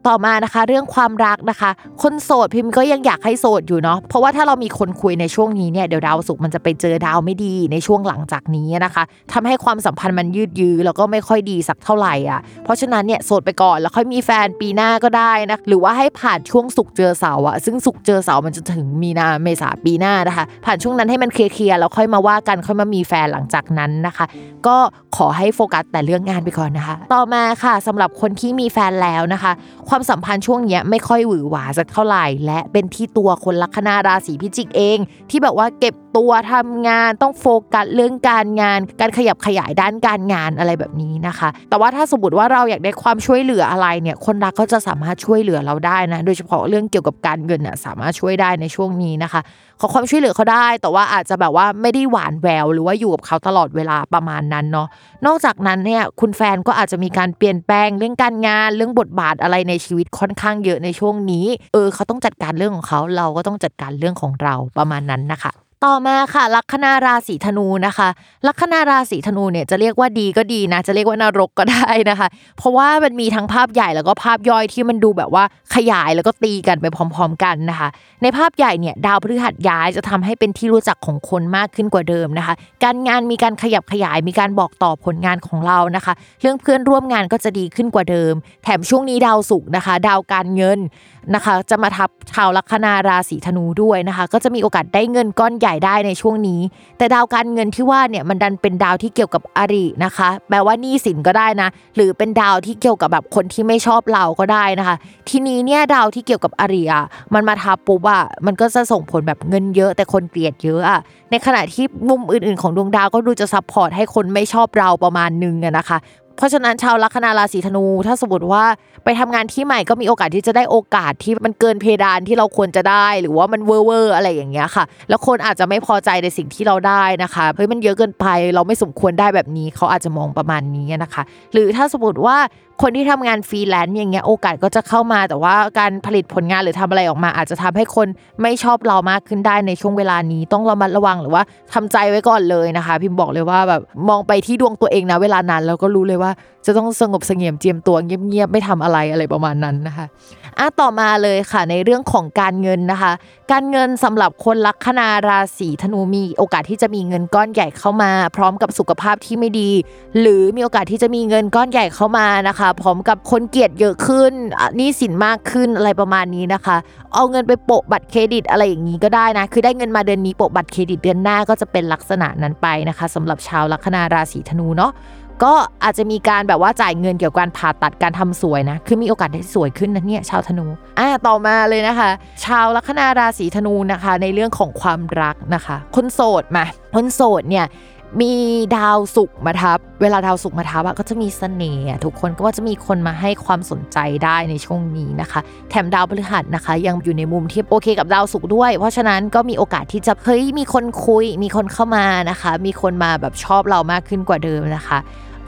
ต่อมานะคะ เรื่องความรักนะคะ คนโสดพิมพ์ก็ยังอยากให้โสดอยู่เนาะเพราะว่าถ้าเรามีคนคุยในช่วงนี้เนี่ยเดี๋ยวดาวศุกมันจะไปเจอดาวไม่ดีในช่วงหลังจากนี้นะคะทำให้ความสัมพันธ์มันยืดยื้อแล้วก็ไม่ค่อยดีสักเท่าไหร่อะเพราะฉะนั้นเนี่ยโสดไปก่อนแล้วค่อยมีแฟนปีหน้าก็ได้นะหรือว่าให้ผ่านช่วงศุกเจอเสาอะซึ่งศุกเจอเสามันจะถึงมีนาเมษาปีหน้านะคะ ผ่านช่วงนั้นให้มันเคลียร์แล้วค่อยมาว่ากันค่อยมามีแฟนหลังจากนั้นนะคะ ก็ขอให้โฟกัสแต่เรื่องงานไปก่อนนะคะ ต่อมาค่ะสำหรับคนที่มีแฟนแล้วนะคะความความสัมพันธ์ช่วงเนี้ยไม่ค่อยหวือหวาสักเท่าไหร่ และเป็นที่ตัวคนลัคนาราศีพิจิกเอง ที่แบบว่าเก็บตัวทำงานต้องโฟกัสเรื่องการงาน การขยับขยายด้านการงานอะไรแบบนี้นะคะ แต่ว่าถ้าสมมติว่าเราอยากได้ความช่วยเหลืออะไรเนี่ย คนรักก็จะสามารถช่วยเหลือเราได้นะ โดยเฉพาะเรื่องเกี่ยวกับการเงินน่ะสามารถช่วยได้ในช่วงนี้นะคะ ขอความช่วยเหลือเขาได้ แต่ว่าอาจจะแบบว่าไม่ได้หวานแหววหรือว่าอยู่กับเขาตลอดเวลาประมาณนั้นเนาะนอกจากนั้นเนี่ยคุณแฟนก็อาจจะมีการเปลี่ยนแปลงเรื่องการงานเรื่องบทบาทอะไรในชีวิตค่อนข้างเยอะในช่วงนี้ เออเขาต้องจัดการเรื่องของเขาเราก็ต้องจัดการเรื่องของเราประมาณนั้นนะคะ ต่อมาค่ะ ลัคนาราศีธนูนะคะ ลัคนาราศีธนูเนี่ยจะเรียกว่าดีก็ดีนะ จะเรียกว่านรกก็ได้นะคะ เพราะว่ามันมีทั้งภาพใหญ่แล้วก็ภาพย่อยที่มันดูแบบว่าขยายแล้วก็ตีกันไปพร้อม ๆ กันนะคะ ในภาพใหญ่เนี่ยดาวพฤหัสย้ายจะทำให้เป็นที่รู้จักของคนมากขึ้นกว่าเดิมนะคะ การงานมีการขยับขยายมีการบอกต่อผลงานของเรานะคะ เรื่องเพื่อนร่วมงานก็จะดีขึ้นกว่าเดิม แถมช่วงนี้ดาวศุกร์นะคะ ดาวการเงิน นะคะ จะมาทับชาวลัคนาราศีธนูด้วยนะคะ ก็จะมีโอกาสได้เงินก้อนใหญ่ได้ในช่วงนี้ แต่ดาวการเงินที่ว่าเนี่ยมันดันเป็นดาวที่เกี่ยวกับอรินะคะ แปลว่าหนี้สินก็ได้นะ หรือเป็นดาวที่เกี่ยวกับแบบคนที่ไม่ชอบเราก็ได้นะคะ ทีนี้เนี่ยดาวที่เกี่ยวกับอริอะมันมาทับปุ๊บอะมันก็จะส่งผลแบบเงินเยอะ แต่คนเกลียดเยอะอะในขณะที่มุมอื่นๆของดวงดาวก็ดูจะ support ให้คนไม่ชอบเราประมาณนึงอะนะคะเพราะฉะนั้นชาวลัคนาราศีธนู ถ้าสมมติว่าไปทำงานที่ใหม่ก็มีโอกาสที่จะได้โอกาสที่มันเกินเพดานที่เราควรจะได้ หรือว่ามันเวอร์เวอร์อะไรอย่างเงี้ยค่ะ แล้วคนอาจจะไม่พอใจในสิ่งที่เราได้นะคะเฮ้ยมันเยอะเกินไปเราไม่สมควรได้แบบนี้เขาอาจจะมองประมาณนี้นะคะ หรือถ้าสมมติว่าคนที่ทำงานฟรีแลนซ์อย่างเงี้ยโอกาสก็จะเข้ามาแต่ว่าการผลิตผลงานหรือทำอะไรออกมา อาจจะทำให้คนไม่ชอบเรามากขึ้นได้ในช่วงเวลานี้ต้องระมัดระวังหรือว่าทำใจไว้ก่อนเลยนะคะ พิมพ์บอกเลยว่าแบบมองไปที่ดวงตัวเองนะเวลานั้นแล้วก็รู้เลยว่า จะต้องสงบเสงี่ยมเจียมตัวเงียบๆไม่ทำอะไรอะไรประมาณนั้นนะคะอะต่อมาเลยค่ะในเรื่องของการเงินนะคะ การเงินสำหรับคนลัคนาราศีธนูมีโอกาสที่จะมีเงินก้อนใหญ่เข้ามา พร้อมกับสุขภาพที่ไม่ดี หรือมีโอกาสที่จะมีเงินก้อนใหญ่เข้ามานะคะ พร้อมกับคนเกลียดเยอะขึ้นนี้สินมากขึ้นอะไรประมาณนี้นะคะ เอาเงินไปโปะบัตรเครดิตอะไรอย่างนี้ก็ได้นะคือได้เงินมาเดือนนี้โปะบัตรเครดิตเดือนหน้าก็จะเป็นลักษณะนั้นไปนะคะสำหรับชาวลัคนาราศีธนูเนาะ ก็อาจจะมีการแบบว่าจ่ายเงินเกี่ยวกับการผ่าตัดการทำสวยนะ คือมีโอกาสได้สวยขึ้นนะเนี่ยชาวธนู อ่าต่อมาเลยนะคะ ชาวลัคนาราศีธนูนะคะ ในเรื่องของความรักนะคะ คนโสดมา คนโสดเนี่ย มีดาวสุกมาทับ เวลาดาวสุกมาทับอะก็จะมีเสน่ห์ทุกคนก็ว่าจะมีคนมาให้ความสนใจได้ในช่วงนี้นะคะ แถมดาวพฤหัสนะคะ ยังอยู่ในมุมที่โอเคกับดาวสุกด้วย เพราะฉะนั้นก็มีโอกาสที่จะเฮ้ยมีคนคุย มีคนเข้ามานะคะ มีคนมาแบบชอบเรามากขึ้นกว่าเดิมนะคะ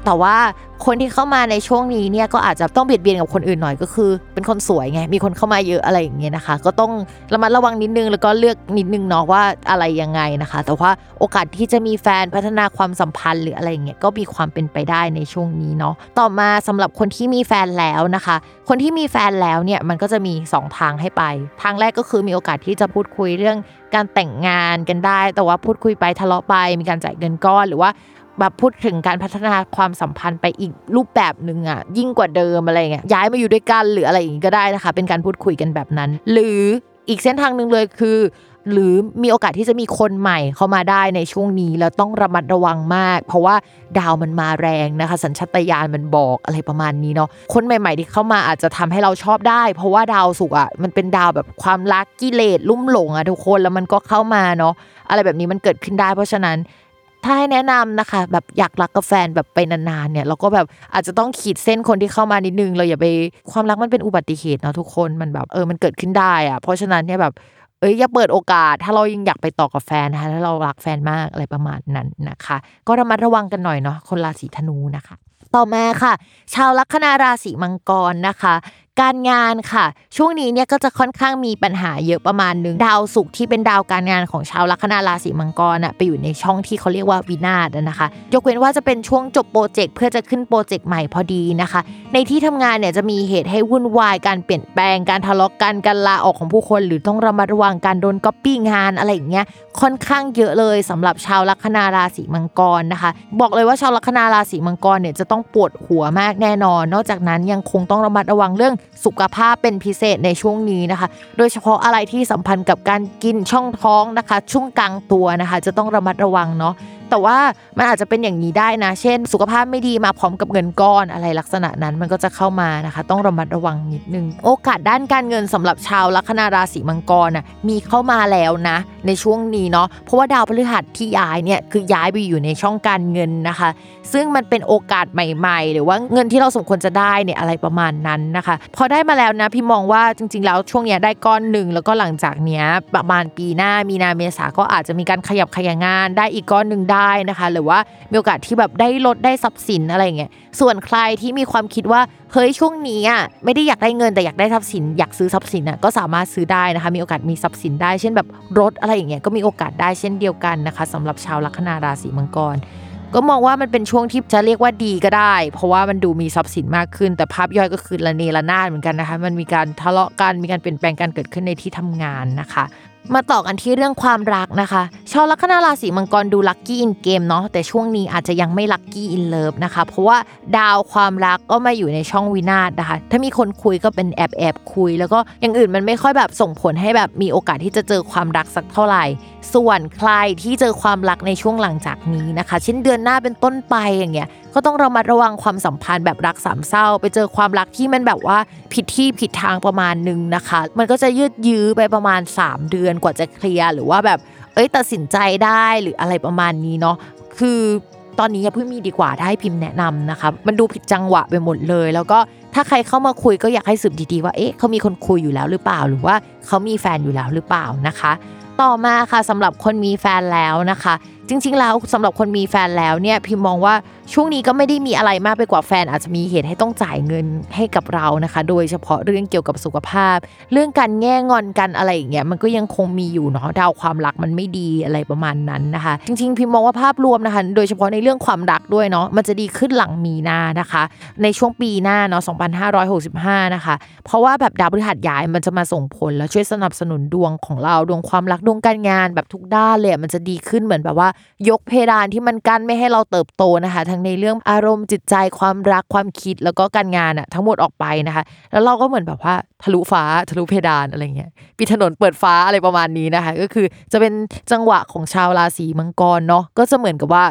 แต่ว่าคนที่เข้ามาในช่วงนี้เนี่ยก็อาจจะต้องเบียดเบียนกับคนอื่นหน่อยก็คือ เป็นคนสวยไง มีคนเข้ามาเยอะอะไรอย่างเงี้ยนะคะ ก็ต้องระมัดระวังนิดนึงแล้วก็เลือกนิดนึงเนาะว่าอะไรยังไงนะคะ แต่ว่าโอกาสที่จะมีแฟนพัฒนาความสัมพันธ์หรืออะไรอย่างเงี้ยก็มีความเป็นไปได้ในช่วงนี้เนาะต่อมาสำหรับคนที่มีแฟนแล้วนะคะ คนที่มีแฟนแล้วเนี่ยมันก็จะมีสองทางให้ไป ทางแรกก็คือมีโอกาสที่จะพูดคุยเรื่องการแต่งงานกันได้ แต่ว่าพูดคุยไปทะเลาะไป มีการจ่ายเงินก้อนหรือว่า แบบพูดถึงการพัฒนาความสัมพันธ์ไปอีกรูปแบบหนึ่งอะยิ่งกว่าเดิมอะไรเงี้ยย้ายมาอยู่ด้วยกันหรืออะไรอย่างงี้ก็ได้นะคะ เป็นการพูดคุยกันแบบนั้น หรืออีกเส้นทางหนึ่งเลยคือหรือมีโอกาสที่จะมีคนใหม่เข้ามาได้ในช่วงนี้แล้วต้องระมัดระวังมาก เพราะว่าดาวมันมาแรงนะคะ สัญชตาตญาณมันบอกอะไรประมาณนี้เนาะคนใหม่ ๆ ที่เข้ามาอาจจะทำให้เราชอบได้ เพราะว่าดาวสุกอะมันเป็นดาวแบบความรักกิเลสลุ่มหลงอะทุกคนแล้วมันก็เข้ามาเนาะอะไรแบบนี้มันเกิดขึ้นได้ เพราะฉะนั้น ถ้าให้แนะนำนะคะ แบบอยากรักกับแฟนแบบไปนานๆเนี่ย เราก็แบบอาจจะต้องขีดเส้นคนที่เข้ามานิดนึง เราอย่าไปความรักมันเป็นอุบัติเหตุเนาะทุกคนมันแบบเออมันเกิดขึ้นได้อะเพราะฉะนั้นเนี่ยแบบเอ้ยอย่าเปิดโอกาส ถ้าเรายังอยากไปต่อกับแฟนนะคะถ้าเรารักแฟนมากอะไรประมาณนั้นนะคะ ก็ระมัดระวังกันหน่อยเนาะคนราศีธนูนะคะ ต่อมาค่ะ ชาวลัคนาราศีมังกรนะคะ การงานค่ะ ช่วงนี้เนี่ยก็จะค่อนข้างมีปัญหาเยอะประมาณหนึ่งดาวศุกร์ที่เป็นดาวการงานของชาวลัคนาราศีมังกรอะไปอยู่ในช่องที่เขาเรียกว่าวินาศนะคะ ยกเว้นว่าจะเป็นช่วงจบ project เพื่อจะขึ้น project ใหม่พอดีนะคะ ในที่ทำงานเนี่ยจะมีเหตุให้วุ่นวายการเปลี่ยนแปลงการทะเลาะกันการลาออกของผู้คน หรือต้องระมัดระวังการโดนก๊อปปี้งานอะไรอย่างเงี้ยค่อนข้างเยอะเลยสำหรับชาวลัคนาราศีมังกรนะคะ บอกเลยว่าชาวลัคนาราศีมังกรเนี่ยจะต้องปวดหัวมากแน่นอน นอกจากนั้นยังคงต้องระมัดระวังเรื่องสุขภาพเป็นพิเศษในช่วงนี้นะคะ โดยเฉพาะอะไรที่สัมพันธ์กับการกินช่องท้องนะคะ ช่วงกลางตัวนะคะ จะต้องระมัดระวังเนาะแต่ว่ามันอาจจะเป็นอย่างนี้ได้นะ เช่น สุขภาพไม่ดีมาพร้อมกับเงินก้อนอะไรลักษณะนั้นมันก็จะเข้ามานะคะ ต้องระมัดระวังนิดนึง โอกาสด้านการเงินสำหรับชาวลัคนาราศีมังกรน่ะมีเข้ามาแล้วนะ ในช่วงนี้เนาะเพราะว่าดาวพฤหัสที่ย้ายเนี่ยคือย้ายไปอยู่ในช่องการเงินนะคะ ซึ่งมันเป็นโอกาสใหม่ ๆ หรือว่าเงินที่เราสมควรจะได้เนี่ยอะไรประมาณนั้นนะคะ พอได้มาแล้วนะพี่มองว่าจริง ๆ แล้วช่วงเนี้ยได้ก้อนหนึ่งแล้วก็หลังจากเนี้ยประมาณปีหน้ามีนาเมษาก็อาจจะมีการขยับขยายงานได้อีกก้อนหนึ่งได้นะคะ หรือว่ามีโอกาสที่แบบได้ลดได้ทรัพย์สินอะไรเงี้ยส่วนใครที่มีความคิดว่าเฮ้ยช่วงนี้อะไม่ได้อยากได้เงินแต่อยากได้ทรัพย์สินอยากซื้อทรัพย์สินอะก็สามารถซื้อได้นะคะ มีโอกาสมีทรัพย์สินได้เช่นแบบรถอะไรอย่างเงี้ยก็มีโอกาสได้เช่นเดียวกันนะคะสำหรับชาวลัคนาราศีมังกร ก็มองว่ามันเป็นช่วงที่จะเรียกว่าดีก็ได้ เพราะว่ามันดูมีทรัพย์สินมากขึ้น แต่ภาพย่อยก็คือระเนระนาดเหมือนกันนะคะ มันมีการทะเลาะกัน มีการเปลี่ยนแปลงการเกิดขึ้นในที่ทำงานนะคะ มาต่อกันที่เรื่องความรักนะคะชาวลัคนาราศีมังกรดู lucky in game เนาะแต่ช่วงนี้อาจจะยังไม่ lucky in love นะคะเพราะว่าดาวความรักก็มาอยู่ในช่องวินาศนะคะ ถ้ามีคนคุยก็เป็นแอบแอบคุย แล้วก็อย่างอื่นมันไม่ค่อยแบบส่งผลให้แบบมีโอกาสที่จะเจอความรักสักเท่าไหร่ ส่วนใครที่เจอความรักในช่วงหลังจากนี้นะคะเช่นเดือนหน้าเป็นต้นไปอย่างเงี้ยก็ต้องระมัดระวังความสัมพันธ์แบบรักสามเศร้า ไปเจอความรักที่มันแบบว่าผิดที่ผิดทางประมาณนึงนะคะ มันก็จะยืดยื้อไปประมาณ 3 เดือนกว่าจะเคลียร์หรือว่าแบบเอ้ยตัดสินใจได้หรืออะไรประมาณนี้เนาะคือตอนนี้อย่าเพิ่งมีดีกว่าถ้าให้พิมพ์แนะนำนะคะมันดูผิดจังหวะไปหมดเลย แล้วก็ถ้าใครเข้ามาคุยก็อยากให้สืบดีๆว่าเอ๊ะเขามีคนคุยอยู่แล้วหรือเปล่า หรือว่าเขามีแฟนอยู่แล้วหรือเปล่านะคะ ต่อมาค่ะสำหรับคนมีแฟนแล้วนะคะ จริง ๆ แล้วสำหรับคนมีแฟนแล้วเนี่ยพิมมองว่าช่วงนี้ก็ไม่ได้มีอะไรมากไปกว่าแฟนอาจจะมีเหตุให้ต้องจ่ายเงินให้กับเรานะคะ โดยเฉพาะเรื่องเกี่ยวกับสุขภาพ เรื่องการแง่งอนกันอะไรอย่างเงี้ยมันก็ยังคงมีอยู่เนาะดาวความรักมันไม่ดีอะไรประมาณนั้นนะคะ จริง ๆ พิมมองว่าภาพรวมนะคะ โดยเฉพาะในเรื่องความรักด้วยเนาะมันจะดีขึ้นหลังมีนานะคะ ในช่วงปีหน้าเนาะ2565 นะคะ เพราะว่าแบบดาวพฤหัสย้ายมันจะมาส่งผลแล้วช่วยสนับสนุนดวงของเราดวงความรักดวงการงานแบบทุกด้านเลยมันจะดีขึ้นเหมือนแบบว่ายกเพดานที่มันกั้นไม่ให้เราเติบโตนะคะ ทั้งในเรื่องอารมณ์จิตใจความรักความคิดแล้วก็การงานอะทั้งหมดออกไปนะคะ แล้วเราก็เหมือนแบบว่าทะลุฟ้าทะลุเพดานอะไรเงี้ยปิดถนนเปิดฟ้าอะไรประมาณนี้นะคะ ก็คือจะเป็นจังหวะของชาวราศีมังกรเนาะก็จะเหมือนกับว่า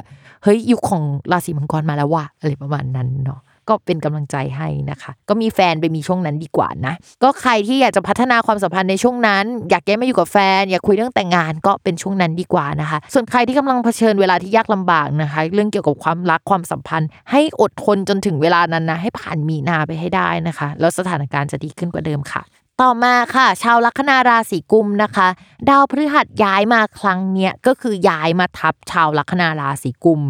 เฮ้ยยุคของราศีมังกรมาแล้วว่ะอะไรประมาณนั้นเนาะ ก็เป็นกำลังใจให้นะคะ ก็มีแฟนไปมีช่วงนั้นดีกว่านะ ก็ใครที่อยากจะพัฒนาความสัมพันธ์ในช่วงนั้น อยากแย้ายมาอยู่กับแฟน อยากคุยเรื่องแต่งงานก็เป็นช่วงนั้นดีกว่านะคะ ส่วนใครที่กำลังเผชิญเวลาที่ยากลำบากนะคะ เรื่องเกี่ยวกับความรักความสัมพันธ์ ให้อดทนจนถึงเวลานั้นนะให้ผ่านมีนาไปให้ได้นะคะ แล้วสถานการณ์จะดีขึ้นกว่าเดิมค่ะ ต่อมาค่ะ ชาวลัคนาราศีกุมนะคะ ดาวพฤหัสย้ายมาครั้งเนี้ยก็คือย้ายมาทับชาวลัคนาราศีกุม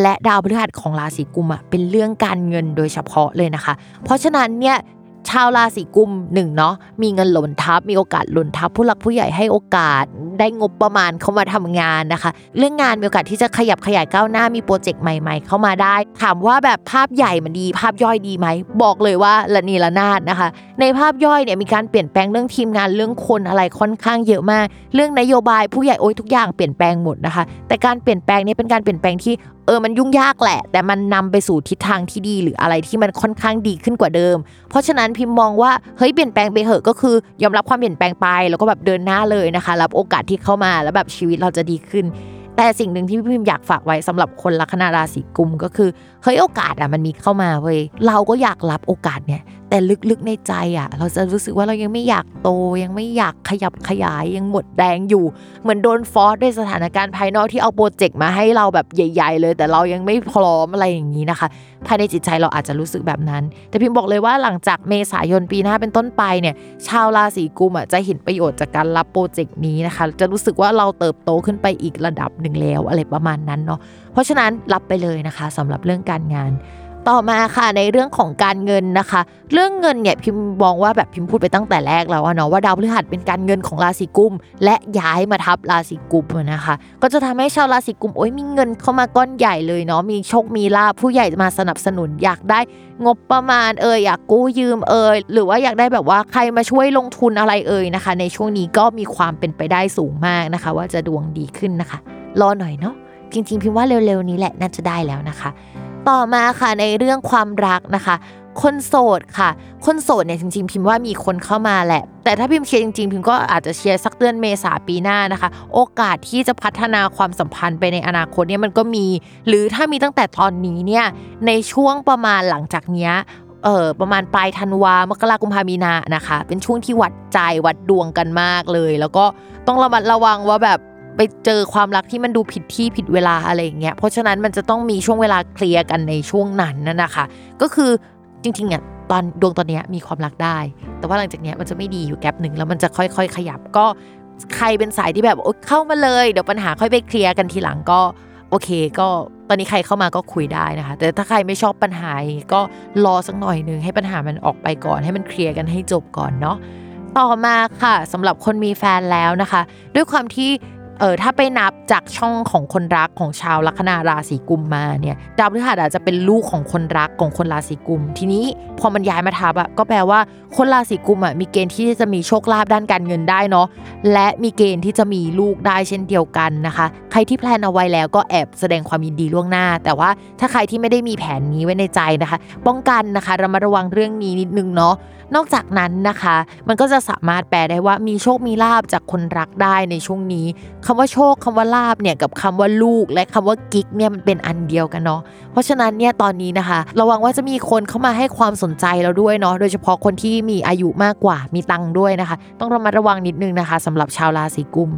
และดาวพฤหัสของราศีกุมอะเป็นเรื่องการเงินโดยเฉพาะเลยนะคะ เพราะฉะนั้นเนี่ย ชาวราศีกุมหนึ่งเนาะมีเงินหล่นทับ มีโอกาสหล่นทับ ผู้หลักผู้ใหญ่ให้โอกาสได้งบประมาณเข้ามาทำงานนะคะ เรื่องงานมีโอกาสที่จะขยับขยายก้าวหน้ามีโปรเจกต์ใหม่ ๆ เข้ามาได้ ถามว่าแบบภาพใหญ่มันดี ภาพย่อยดีไหม บอกเลยว่าละนีละนาดนะคะ ในภาพย่อยเนี่ยมีการเปลี่ยนแปลงเรื่องทีมงานเรื่องคนอะไรค่อนข้างเยอะมาก เรื่องนโยบายผู้ใหญ่โอ้ยทุกอย่างเปลี่ยนแปลงหมดนะคะ แต่การเปลี่ยนแปลงนี้เป็นการเปลี่ยนแปลงที่เออมันยุ่งยากแหละ แต่มันนำไปสู่ทิศทางที่ดีหรืออะไรที่มันค่อนข้างดีขึ้นกว่าเดิม เพราะฉะนั้นพิมพ์มองว่าเฮ้ยเปลี่ยนแปลงไปเหอะก็คือยอมรับความเปลี่ยนแปลงไป แล้วก็แบบเดินหน้าเลยนะคะ รับโอกาสที่เข้ามาแล้วแบบชีวิตเราจะดีขึ้น แต่สิ่งหนึ่งที่พี่พิมอยากฝากไว้สำหรับคนลัคนาราศีกุมก็คือเฮ้ยโอกาสอะมันมีเข้ามาเว้ยเราก็อยากรับโอกาสเนี่ย แต่ลึกๆในใจอะ เราจะรู้สึกว่าเรายังไม่อยากโตยังไม่อยากขยับขยายยังหมดแรงอยู่ เหมือนโดนฟอสด้วยสถานการณ์ภายนอกที่เอาโปรเจกต์มาให้เราแบบใหญ่ ๆ เลย แต่เรายังไม่พร้อมอะไรอย่างนี้นะคะ ภายในจิตใจเราอาจจะรู้สึกแบบนั้น แต่พิมบอกเลยว่าหลังจากเมษายนปีหน้าเป็นต้นไปเนี่ยชาวราศีกุมอะจะเห็นประโยชน์จากการรับโปรเจกต์นี้นะคะ จะรู้สึกว่าเราเติบโตขึ้นไปอีกระดับหนึ่งแล้วอะไรประมาณนั้นเนาะเพราะฉะนั้นรับไปเลยนะคะสำหรับเรื่องการงาน ต่อมาค่ะในเรื่องของการเงินนะคะ เรื่องเงินเนี่ยพิมมองว่าแบบพิมพูดไปตั้งแต่แรกแล้วเนาะว่าดาวพฤหัสเป็นการเงินของราศีกุม และย้ายมาทับราศีกุมนะคะ ก็จะทำให้ชาวราศีกุมโอ้ยมีเงินเข้ามาก้อนใหญ่เลยเนาะมีโชคมีลาภผู้ใหญ่มาสนับสนุนอยากได้งบประมาณเอยอยากกู้ยืมเอยหรือว่าอยากได้แบบว่าใครมาช่วยลงทุนอะไรเอยนะคะ ในช่วงนี้ก็มีความเป็นไปได้สูงมากนะคะ ว่าจะดวงดีขึ้นนะคะ รอหน่อยเนาะจริงๆพิมว่าเร็วๆนี้แหละน่าจะได้แล้วนะคะ ต่อมาค่ะในเรื่องความรักนะคะ คนโสดค่ะ คนโสดเนี่ยจริงๆ พิมพ์ว่ามีคนเข้ามาแหละ แต่ถ้าพิมพ์เชียร์จริงๆ พิมพ์ก็อาจจะเชียร์สักเดือนเมษาปีหน้านะคะ โอกาสที่จะพัฒนาความสัมพันธ์ไปในอนาคตเนี่ยมันก็มี หรือถ้ามีตั้งแต่ตอนนี้เนี่ยในช่วงประมาณหลังจากเนี้ยเออประมาณปลายธันวามกรากุมภามีนานะคะ เป็นช่วงที่วัดใจวัดดวงกันมากเลย แล้วก็ต้องระมัดระวังว่าแบบ ไปเจอความรักที่มันดูผิดที่ผิดเวลาอะไรอย่างเงี้ยเพราะฉะนั้นมันจะต้องมีช่วงเวลาเคลียร์กันในช่วงนั้นนั่นนะคะก็คือจริงๆอะตอนดวงตอนนี้มีความรักได้ แต่ว่าหลังจากนี้มันจะไม่ดีอยู่แกลบหนึ่งแล้วมันจะค่อย ๆ ขยับก็ใครเป็นสายที่แบบเข้ามาเลยเดี๋ยวปัญหาค่อยไปเคลียร์กันทีหลังก็โอเค ก็ตอนนี้ใครเข้ามาก็คุยได้นะคะ แต่ถ้าใครไม่ชอบปัญหาก็รอสักหน่อยนึงให้ปัญหามันออกไปก่อน ให้มันเคลียร์กันให้จบก่อนเนาะต่อมาค่ะสำหรับคนมีแฟนแล้วนะคะ ด้วยความที่ เออถ้าไปนับจากช่องของคนรักของชาวลัคนาราศีกุมมาเนี่ยดาวพฤหัสอาจจะเป็นลูกของคนรักของคนราศีกุม ทีนี้พอมันย้ายมาทับอะก็แปลว่าคนราศีกุมอะมีเกณฑ์ที่จะมีโชคลาภด้านการเงินได้เนาะและมีเกณฑ์ที่จะมีลูกได้เช่นเดียวกันนะคะ ใครที่แพลนเอาไว้แล้วก็แอบแสดงความยินดีล่วงหน้า แต่ว่าถ้าใครที่ไม่ได้มีแผนนี้ไว้ในใจนะคะ ป้องกันนะคะระมัดระวังเรื่องนี้นิดนึงเนาะ นอกจากนั้นนะคะ มันก็จะสามารถแปลได้ว่ามีโชคมีลาบจากคนรักได้ในช่วงนี้คำว่าโชคคำว่าลาบเนี่ยกับคำว่าลูกและคำว่ากิ๊กเนี่ยมันเป็นอันเดียวกันเนาะเพราะฉะนั้นเนี่ยตอนนี้นะคะ ระวังว่าจะมีคนเข้ามาให้ความสนใจเราด้วยเนาะโดยเฉพาะคนที่มีอายุมากกว่ามีตังค์ด้วยนะคะ ต้องระมัดระวังนิดนึงนะคะสำหรับชาวราศีกุม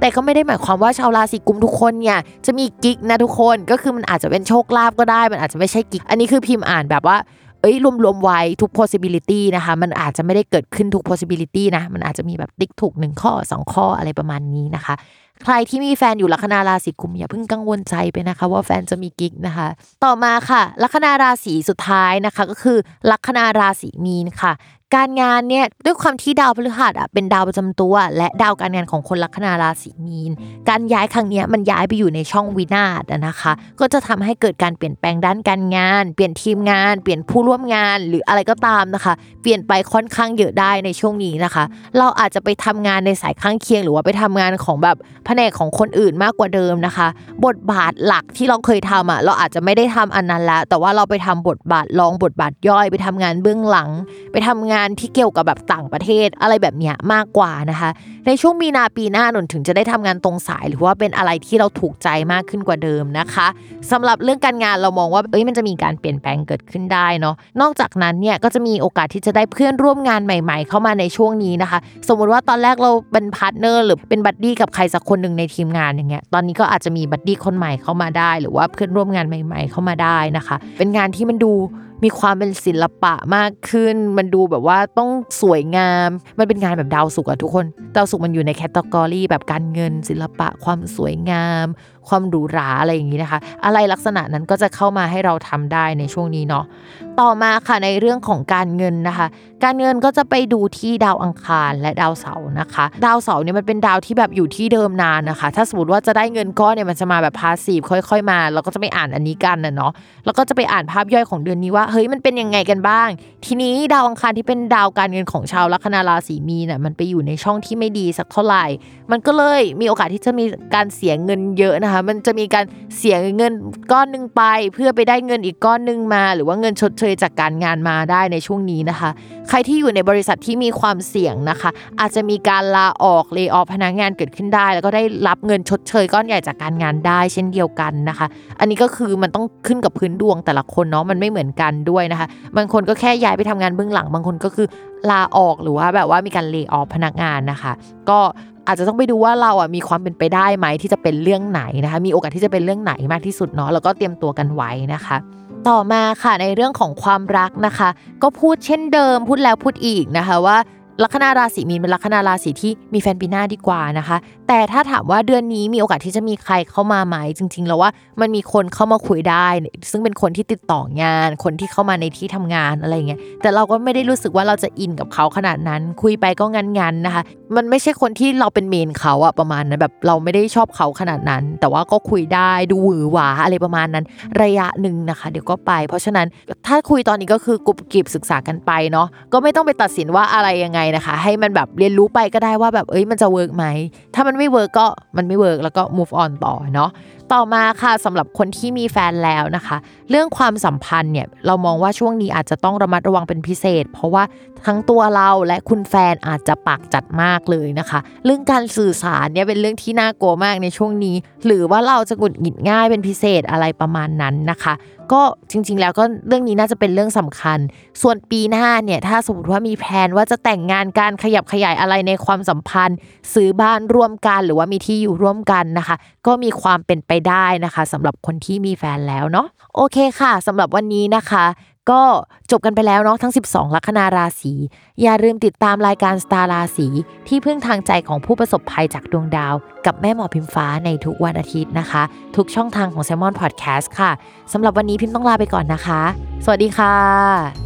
แต่ก็ไม่ได้หมายความว่าชาวราศีกุมทุกคนเนี่ยจะมีกิ๊กนะทุกคนก็คือมันอาจจะเป็นโชคลาภก็ได้ มันอาจจะไม่ใช่กิ๊กอันนี้คือพิมพ์อ่านแบบว่า เอ้ยรวมๆไว้ทุก possibility นะคะ มันอาจจะไม่ได้เกิดขึ้นทุก possibility นะ มันอาจจะมีแบบติ๊กถูกหนึ่งข้อ2ข้ออะไรประมาณนี้นะคะ ใครที่มีแฟนอยู่ลัคนาราศีกุมอย่าเพิ่งกังวลใจไปนะคะ ว่าแฟนจะมีกิ๊กนะคะ ต่อมาค่ะ ลัคนาราศีสุดท้ายนะคะ ก็คือลัคนาราศีมีนค่ะ การงานเนี่ยด้วยความที่ดาวพฤหัสอะเป็นดาวประจำตัว และดาวการงานของคนลัคนาราศีมีน การย้ายครั้งนี้มันย้ายไปอยู่ในช่องวินาศนะคะ ก็จะทำให้เกิดการเปลี่ยนแปลงด้านการงาน เปลี่ยนทีมงาน เปลี่ยนผู้ร่วมงาน หรืออะไรก็ตามนะคะ เปลี่ยนไปค่อนข้างเยอะได้ในช่วงนี้นะคะ เราอาจจะไปทำงานในสายข้างเคียง หรือว่าไปทำงานของแบบแผนกของคนอื่นมากกว่าเดิมนะคะ บทบาทหลักที่เราเคยทำอะเราอาจจะไม่ได้ทำอันนั้นแล้วแต่ว่าเราไปทำบทบาทรองบทบาทย่อย ไปทำงานเบื้องหลัง ไปทำงานที่เกี่ยวกับแบบต่างประเทศอะไรแบบนี้มากกว่านะคะ ในช่วงมีนาปีหน้านู่นถึงจะได้ทำงานตรงสาย หรือว่าเป็นอะไรที่เราถูกใจมากขึ้นกว่าเดิมนะคะสำหรับเรื่องการงานเรามองว่าเอ้ยมันจะมีการเปลี่ยนแปลงเกิดขึ้นได้เนาะนอกจากนั้นเนี่ยก็จะมีโอกาสที่จะได้เพื่อนร่วมงานใหม่ ๆ เข้ามาในช่วงนี้นะคะ สมมุติว่าตอนแรกเราเป็น partner หรือเป็น buddy กับใครสักคนหนึ่งในทีมงานอย่างเงี้ยตอนนี้ก็อาจจะมี buddy คนใหม่เข้ามาได้ หรือว่าเพื่อนร่วมงานใหม่ ๆ เข้ามาได้นะคะ เป็นงานที่มันดู มีความเป็นศิลปะมากขึ้น มันดูแบบว่าต้องสวยงาม มันเป็นงานแบบดาวสุกอะทุกคน ดาวสุกมันอยู่ในแคตตากรีแบบการเงินศิลปะความสวยงาม ความหรูหราอะไรอย่างนี้นะคะ อะไรลักษณะนั้นก็จะเข้ามาให้เราทำได้ในช่วงนี้เนาะต่อมาค่ะในเรื่องของการเงินนะคะ การเงินก็จะไปดูที่ดาวอังคารและดาวเสาร์นะคะ ดาวเสาร์เนี่ยมันเป็นดาวที่แบบอยู่ที่เดิมนานนะคะ ถ้าสมมติว่าจะได้เงินก้อนเนี่ยมันจะมาแบบพาสีฟค่อย ๆ มาเราก็จะไปอ่านอันนี้กันนะเนาะแล้วก็จะไปอ่านภาพย่อยของเดือนนี้ว่าเฮ้ยมันเป็นยังไงกันบ้าง ทีนี้ดาวอังคารที่เป็นดาวการเงินของชาวลัคนาราศีมีนะ่ะมันไปอยู่ในช่องที่ไม่ดีสักเท่าไหร่ มันก็เลยมีโอกาสที่จะมีการเสียเงินเยอะนะคะ มันจะมีการเสียเงินก้อนหนึ่งไป เพื่อไปได้เงินอีกก้อนหนึ่งมา หรือว่าเงินชดเชยจากการงานมาได้ในช่วงนี้นะคะ ใครที่อยู่ในบริษัทที่มีความเสี่ยงนะคะ อาจจะมีการลาออกเล y off พนักงานเกิดขึ้นได้ แล้วก็ได้รับเงินชดเชยก้อนใหญ่จากการงานได้เช่นเดียวกันนะคะ อันนี้ก็คือมันต้องขึ้นกับพื้นดวงแต่ละคนเนาะมันไม่เหมือนกันด้วยนะคะ บางคนก็แค่ย้ายไปทำงานเบื้องหลัง บางคนก็คือลาออกหรือว่าแบบว่ามีการเล y off พนักงานนะคะ ก็อาจจะต้องไปดูว่าเราอะมีความเป็นไปได้ไหมที่จะเป็นเรื่องไหนนะคะ มีโอกาสที่จะเป็นเรื่องไหนมากที่สุดเนาะแล้วก็เตรียมตัวกันไว้นะคะ ต่อมาค่ะในเรื่องของความรักนะคะ ก็พูดเช่นเดิมพูดแล้วพูดอีกนะคะว่า ลัคนาราศีมีนเป็นลัคนาราศีที่มีแฟนปีหน้าดีกว่านะคะ แต่ถ้าถามว่าเดือนนี้มีโอกาสที่จะมีใครเข้ามาไหมจริง ๆ แล้วว่ามันมีคนเข้ามาคุยได้ ซึ่งเป็นคนที่ติดต่องาน คนที่เข้ามาในที่ทำงานอะไรเงี้ยแต่เราก็ไม่ได้รู้สึกว่าเราจะอินกับเขาขนาดนั้น คุยไปก็งั้นๆนะคะ มันไม่ใช่คนที่เราเป็น main เขาอะประมาณนั้นแบบเราไม่ได้ชอบเขาขนาดนั้น แต่ว่าก็คุยได้ดูหวือหวาอะไรประมาณนั้น ระยะหนึ่งนะคะ เดี๋ยวก็ไป เพราะฉะนั้นถ้าคุยตอนนี้ก็คือกรุบกริบศึกษากันไปเนาะก็ไม่ต้องไปตัดสินว่าอะไรยังไงนะคะ ให้มันแบบเรียนรู้ไปก็ได้ว่าแบบเอ้ยมันจะ work ไหมถ้ามันไม่ work ก็มันไม่ work แล้วก็ move on ต่อเนาะต่อมาค่ะสำหรับคนที่มีแฟนแล้วนะคะ เรื่องความสัมพันธ์เนี่ยเรามองว่าช่วงนี้อาจจะต้องระมัดระวังเป็นพิเศษ เพราะว่าทั้งตัวเราและคุณแฟนอาจจะปากจัดมากเลยนะคะ เรื่องการสื่อสารเนี่ยเป็นเรื่องที่น่ากลัวมากในช่วงนี้ หรือว่าเราจะหงุดหงิดง่ายเป็นพิเศษอะไรประมาณนั้นนะคะ ก็จริง ๆ แล้วก็เรื่องนี้น่าจะเป็นเรื่องสำคัญ ส่วนปีหน้าเนี่ยถ้าสมมติว่ามีแผนว่าจะแต่งงานการขยับขยายอะไรในความสัมพันธ์ ซื้อบ้านร่วมกันหรือว่ามีที่อยู่ร่วมกันนะคะ ก็มีความเป็นไปได้นะคะสำหรับคนที่มีแฟนแล้วเนาะโอเคค่ะสำหรับวันนี้นะคะ ก็จบกันไปแล้วเนาะทั้ง 12 ลัคนาราศีอย่าลืมติดตามรายการสตาร์ราศีที่พึ่งทางใจของผู้ประสบภัยจากดวงดาว กับแม่หมอพิมฟ้าในทุกวันอาทิตย์นะคะ ทุกช่องทางของ s ซ l m o n Podcast ค่ะสำหรับวันนี้พิมพ์ต้องลาไปก่อนนะคะ สวัสดีค่ะ